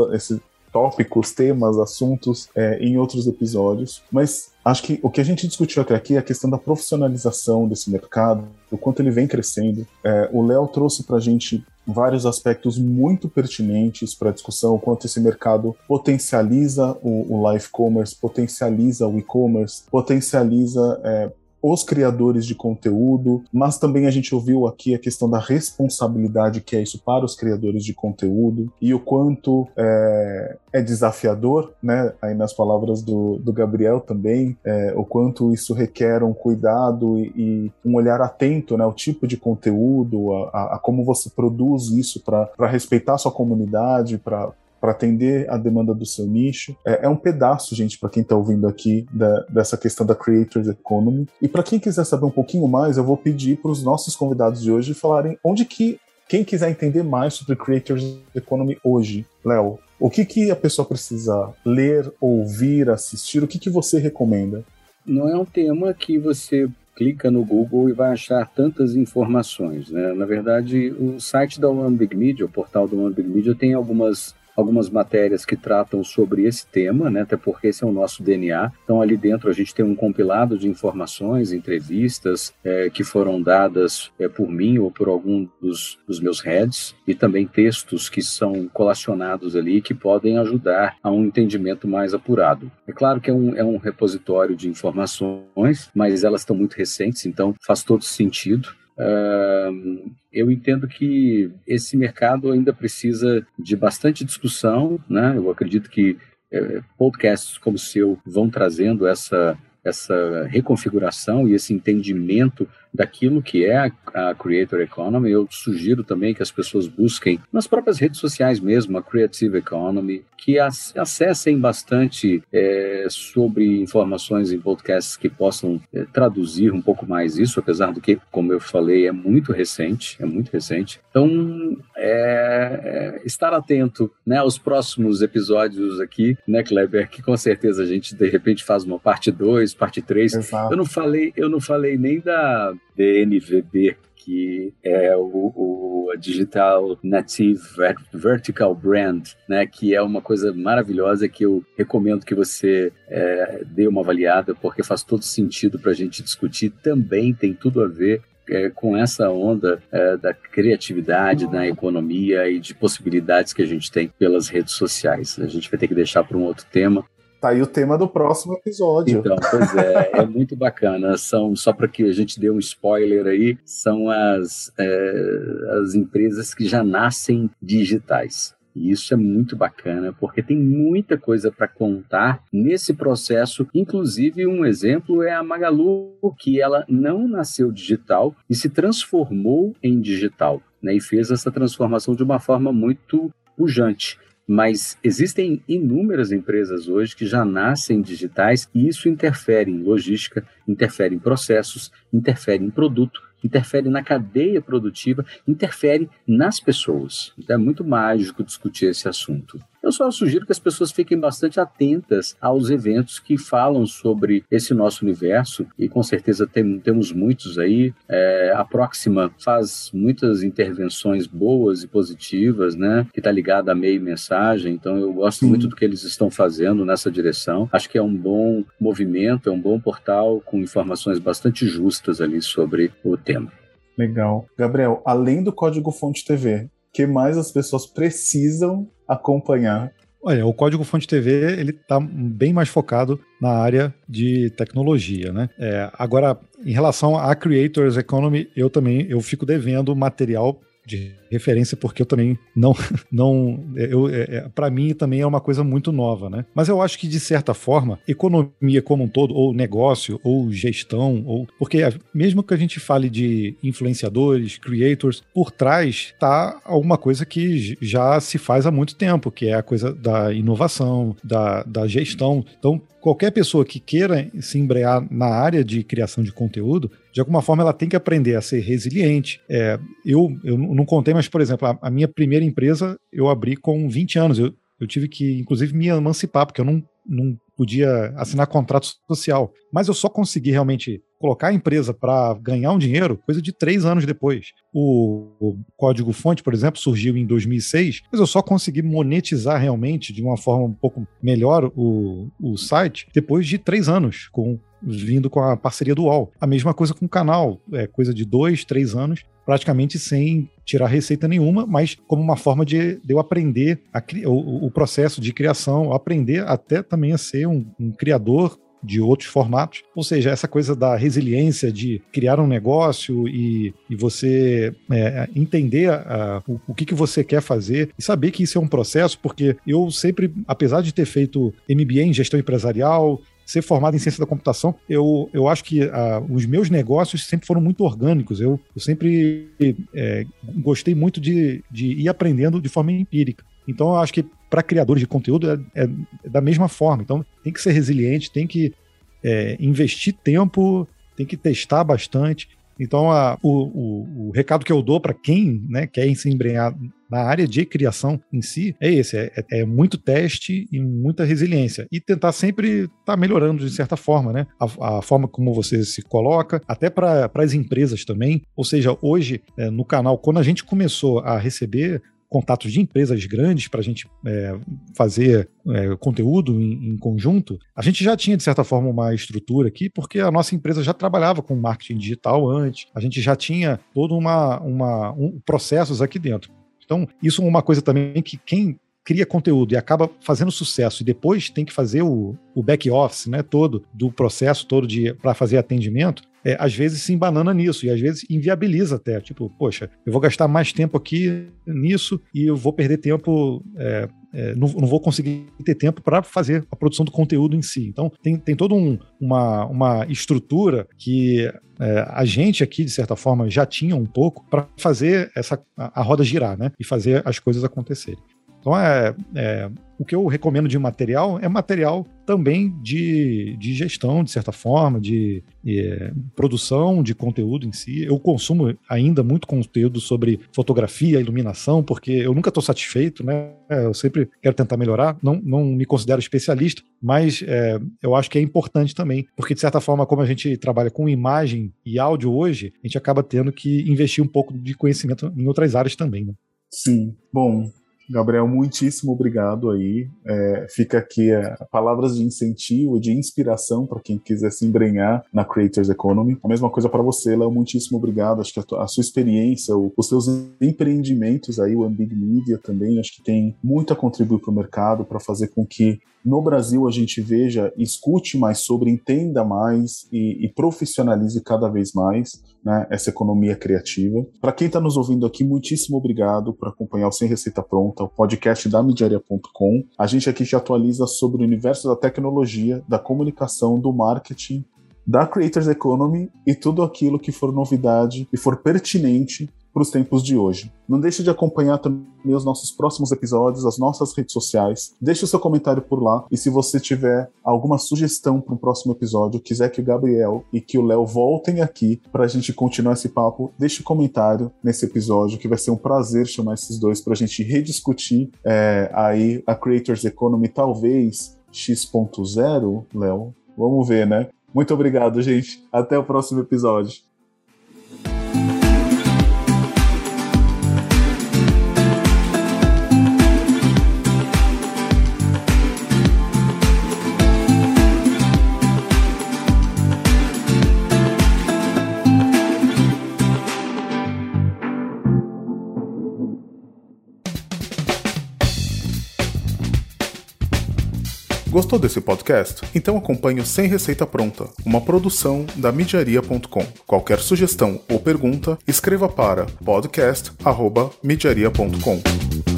Speaker 1: tópicos, temas, assuntos é, em outros episódios, mas acho que o que a gente discutiu até aqui é a questão da profissionalização desse mercado, o quanto ele vem crescendo. É, o Léo trouxe para a gente vários aspectos muito pertinentes para a discussão, o quanto esse mercado potencializa o, o live commerce, potencializa o e-commerce, potencializa é, os criadores de conteúdo, mas também a gente ouviu aqui a questão da responsabilidade que é isso para os criadores de conteúdo e o quanto é, é desafiador, né? Aí nas palavras do, do Gabriel também, é, o quanto isso requer um cuidado e, e, um olhar atento, né? O tipo de conteúdo, a, a, a como você produz isso para respeitar a sua comunidade, para para atender a demanda do seu nicho. É, é um pedaço, gente, para quem está ouvindo aqui, da, dessa questão da Creators Economy. E para quem quiser saber um pouquinho mais, eu vou pedir para os nossos convidados de hoje falarem onde que quem quiser entender mais sobre Creators Economy hoje, Léo, o que, que a pessoa precisa ler, ouvir, assistir? O que, que você recomenda?
Speaker 2: Não é um tema que você clica no Google e vai achar tantas informações. Né? Na verdade, o site da One Big Media, o portal da One Big Media, tem algumas algumas matérias que tratam sobre esse tema, né, até porque esse é o nosso DNA. Então, ali dentro a gente tem um compilado de informações, entrevistas é, que foram dadas é, por mim ou por algum dos, dos meus heads, e também textos que são colacionados ali que podem ajudar a um entendimento mais apurado. É claro que é um, é um repositório de informações, mas elas estão muito recentes, então faz todo sentido. Eu entendo que esse mercado ainda precisa de bastante discussão, né? Eu acredito que eh, podcasts como o seu vão trazendo essa essa reconfiguração e esse entendimento daquilo que é a, a Creator Economy. Eu sugiro também que as pessoas busquem nas próprias redes sociais mesmo, a Creative Economy, que acessem bastante é, sobre informações em podcasts que possam é, traduzir um pouco mais isso, apesar do que, como eu falei, é muito recente, é muito recente. Então, é, é, estar atento né, aos próximos episódios aqui, né, Kleber, que com certeza a gente de repente faz uma parte 2, parte 3. Eu não falei, eu não falei nem da DNVB, que é o, o Digital Native Vertical Brand, né, que é uma coisa maravilhosa que eu recomendo que você é, dê uma avaliada, porque faz todo sentido para a gente discutir. Também tem tudo a ver é, com essa onda é, da criatividade na economia e de possibilidades que a gente tem pelas redes sociais. A gente vai ter que deixar para um outro tema,
Speaker 1: Tá aí o tema do próximo episódio.
Speaker 2: Então, pois é, é muito bacana. São, só para que a gente dê um spoiler aí, são as, é, as empresas que já nascem digitais. E isso é muito bacana, porque tem muita coisa para contar nesse processo. Inclusive, um exemplo é a Magalu, que ela não nasceu digital e se transformou em digital, né? E fez essa transformação de uma forma muito pujante. Mas existem inúmeras empresas hoje que já nascem digitais e isso interfere em logística, interfere em processos, interfere em produto, interfere na cadeia produtiva, interfere nas pessoas. Então é muito mágico discutir esse assunto. Eu só sugiro que as pessoas fiquem bastante atentas aos eventos que falam sobre esse nosso universo, e com certeza tem, temos muitos aí. É, a Próxima faz muitas intervenções boas e positivas, né? Que está ligada a meio mensagem, então eu gosto Sim. muito do que eles estão fazendo nessa direção. Acho que é um bom movimento, é um bom portal com informações bastante justas ali sobre o tema.
Speaker 1: Legal. Gabriel, além do Código Fonte TV, que mais as pessoas precisam acompanhar?
Speaker 3: Olha, o Código Fonte TV ele está bem mais focado na área de tecnologia, né? É, agora, em relação à Creators Economy, eu também eu fico devendo material de referência porque eu também não não eu é, é para mim também é uma coisa muito nova, né? Mas eu acho que de certa forma, economia como um todo ou negócio ou gestão ou porque mesmo que a gente fale de influenciadores, creators, por trás tá alguma coisa que já se faz há muito tempo, que é a coisa da inovação, da, da gestão. Então, qualquer pessoa que queira se embrear na área de criação de conteúdo, de alguma forma ela tem que aprender a ser resiliente. É, eu, eu não contei, mas, por exemplo, a, a, minha primeira empresa eu abri com 20 anos. Eu, eu tive que, inclusive, me emancipar, porque eu não, não podia assinar contrato social. Mas eu só consegui realmente colocar a empresa para ganhar um dinheiro coisa de três anos depois. O, o código-fonte, por exemplo, surgiu em 2006, mas eu só consegui monetizar realmente de uma forma um pouco melhor o, o site depois de três anos, com vindo com a parceria do UOL. A mesma coisa com o canal, é coisa de dois, três anos, praticamente sem tirar receita nenhuma, mas como uma forma de, de eu aprender a, o, o, processo de criação, aprender até também a ser um, um criador de outros formatos. Ou seja, essa coisa da resiliência de criar um negócio e, e você é, entender a, o, o, que, que você quer fazer e saber que isso é um processo, porque eu sempre, apesar de ter feito MBA em gestão empresarial, ser formado em ciência da computação, eu, eu acho que uh, os meus negócios sempre foram muito orgânicos. Eu, eu sempre é, gostei muito de, de ir aprendendo de forma empírica. Então, eu acho que para criadores de conteúdo é, é, é, da mesma forma. Então, tem que ser resiliente, tem que é, investir tempo, tem que testar bastante. Então, a, o, o, o, recado que eu dou para quem né, quer se embrenhar na área de criação em si é esse: é, é muito teste e muita resiliência. E tentar sempre estar tá melhorando de certa forma, né? A, a, forma como você se coloca, até para as empresas também. Ou seja, hoje é, no canal, quando a gente começou a receber contatos de empresas grandes para a gente é, fazer é, conteúdo em, em, conjunto, a gente já tinha, de certa forma, uma estrutura aqui, porque a nossa empresa já trabalhava com marketing digital antes, a gente já tinha todo uma, uma um, processos aqui dentro. Então, isso é uma coisa também que quem cria conteúdo e acaba fazendo sucesso e depois tem que fazer o, o back office, né, todo do processo todo de para fazer atendimento, é, às vezes se embanana nisso e às vezes inviabiliza até. Tipo, poxa, eu vou gastar mais tempo aqui nisso e eu vou perder tempo é, é, não, não, vou conseguir ter tempo para fazer a produção do conteúdo em si. Então, tem, tem toda um, uma, uma estrutura que é, a gente aqui, de certa forma, já tinha um pouco para fazer essa, a, a, roda girar, né? E fazer as coisas acontecerem. Então, é, é, o que eu recomendo de material é material também de, de gestão, de certa forma, de, é, produção de conteúdo em si. Eu consumo ainda muito conteúdo sobre fotografia, iluminação, porque eu nunca estou satisfeito, né? Eu sempre quero tentar melhorar. Não, não me considero especialista, mas é, eu acho que é importante também, porque de certa forma, como a gente trabalha com imagem e áudio hoje, a gente acaba tendo que investir um pouco de conhecimento em outras áreas também, né?
Speaker 1: Sim. Bom, Gabriel, muitíssimo obrigado aí. É, fica aqui é, palavras de incentivo, de inspiração para quem quiser se embrenhar na Creators Economy. A mesma coisa para você, Léo, muitíssimo obrigado. Acho que a, tua, a sua experiência, o, os seus empreendimentos aí, o Big Media também, acho que tem muito a contribuir para o mercado, para fazer com que no Brasil a gente veja, escute mais sobre, entenda mais e, e profissionalize cada vez mais né, essa economia criativa. Para quem está nos ouvindo aqui, muitíssimo obrigado por acompanhar o Sem Receita Pronta, o podcast da Midiaria.com. A gente aqui te atualiza sobre o universo da tecnologia, da comunicação, do marketing, da Creators Economy e tudo aquilo que for novidade e for pertinente para os tempos de hoje. Não deixe de acompanhar também os nossos próximos episódios, as nossas redes sociais. Deixe o seu comentário por lá e se você tiver alguma sugestão para um próximo episódio, quiser que o Gabriel e que o Léo voltem aqui para a gente continuar esse papo, deixe um comentário nesse episódio que vai ser um prazer chamar esses dois para a gente rediscutir é, aí a Creators Economy talvez X.0, Léo. Vamos ver, né? Muito obrigado, gente. Até o próximo episódio. Gostou desse podcast? Então acompanhe o Sem Receita Pronta, uma produção da Midiaria.com. Qualquer sugestão ou pergunta, escreva para podcast.midiaria.com.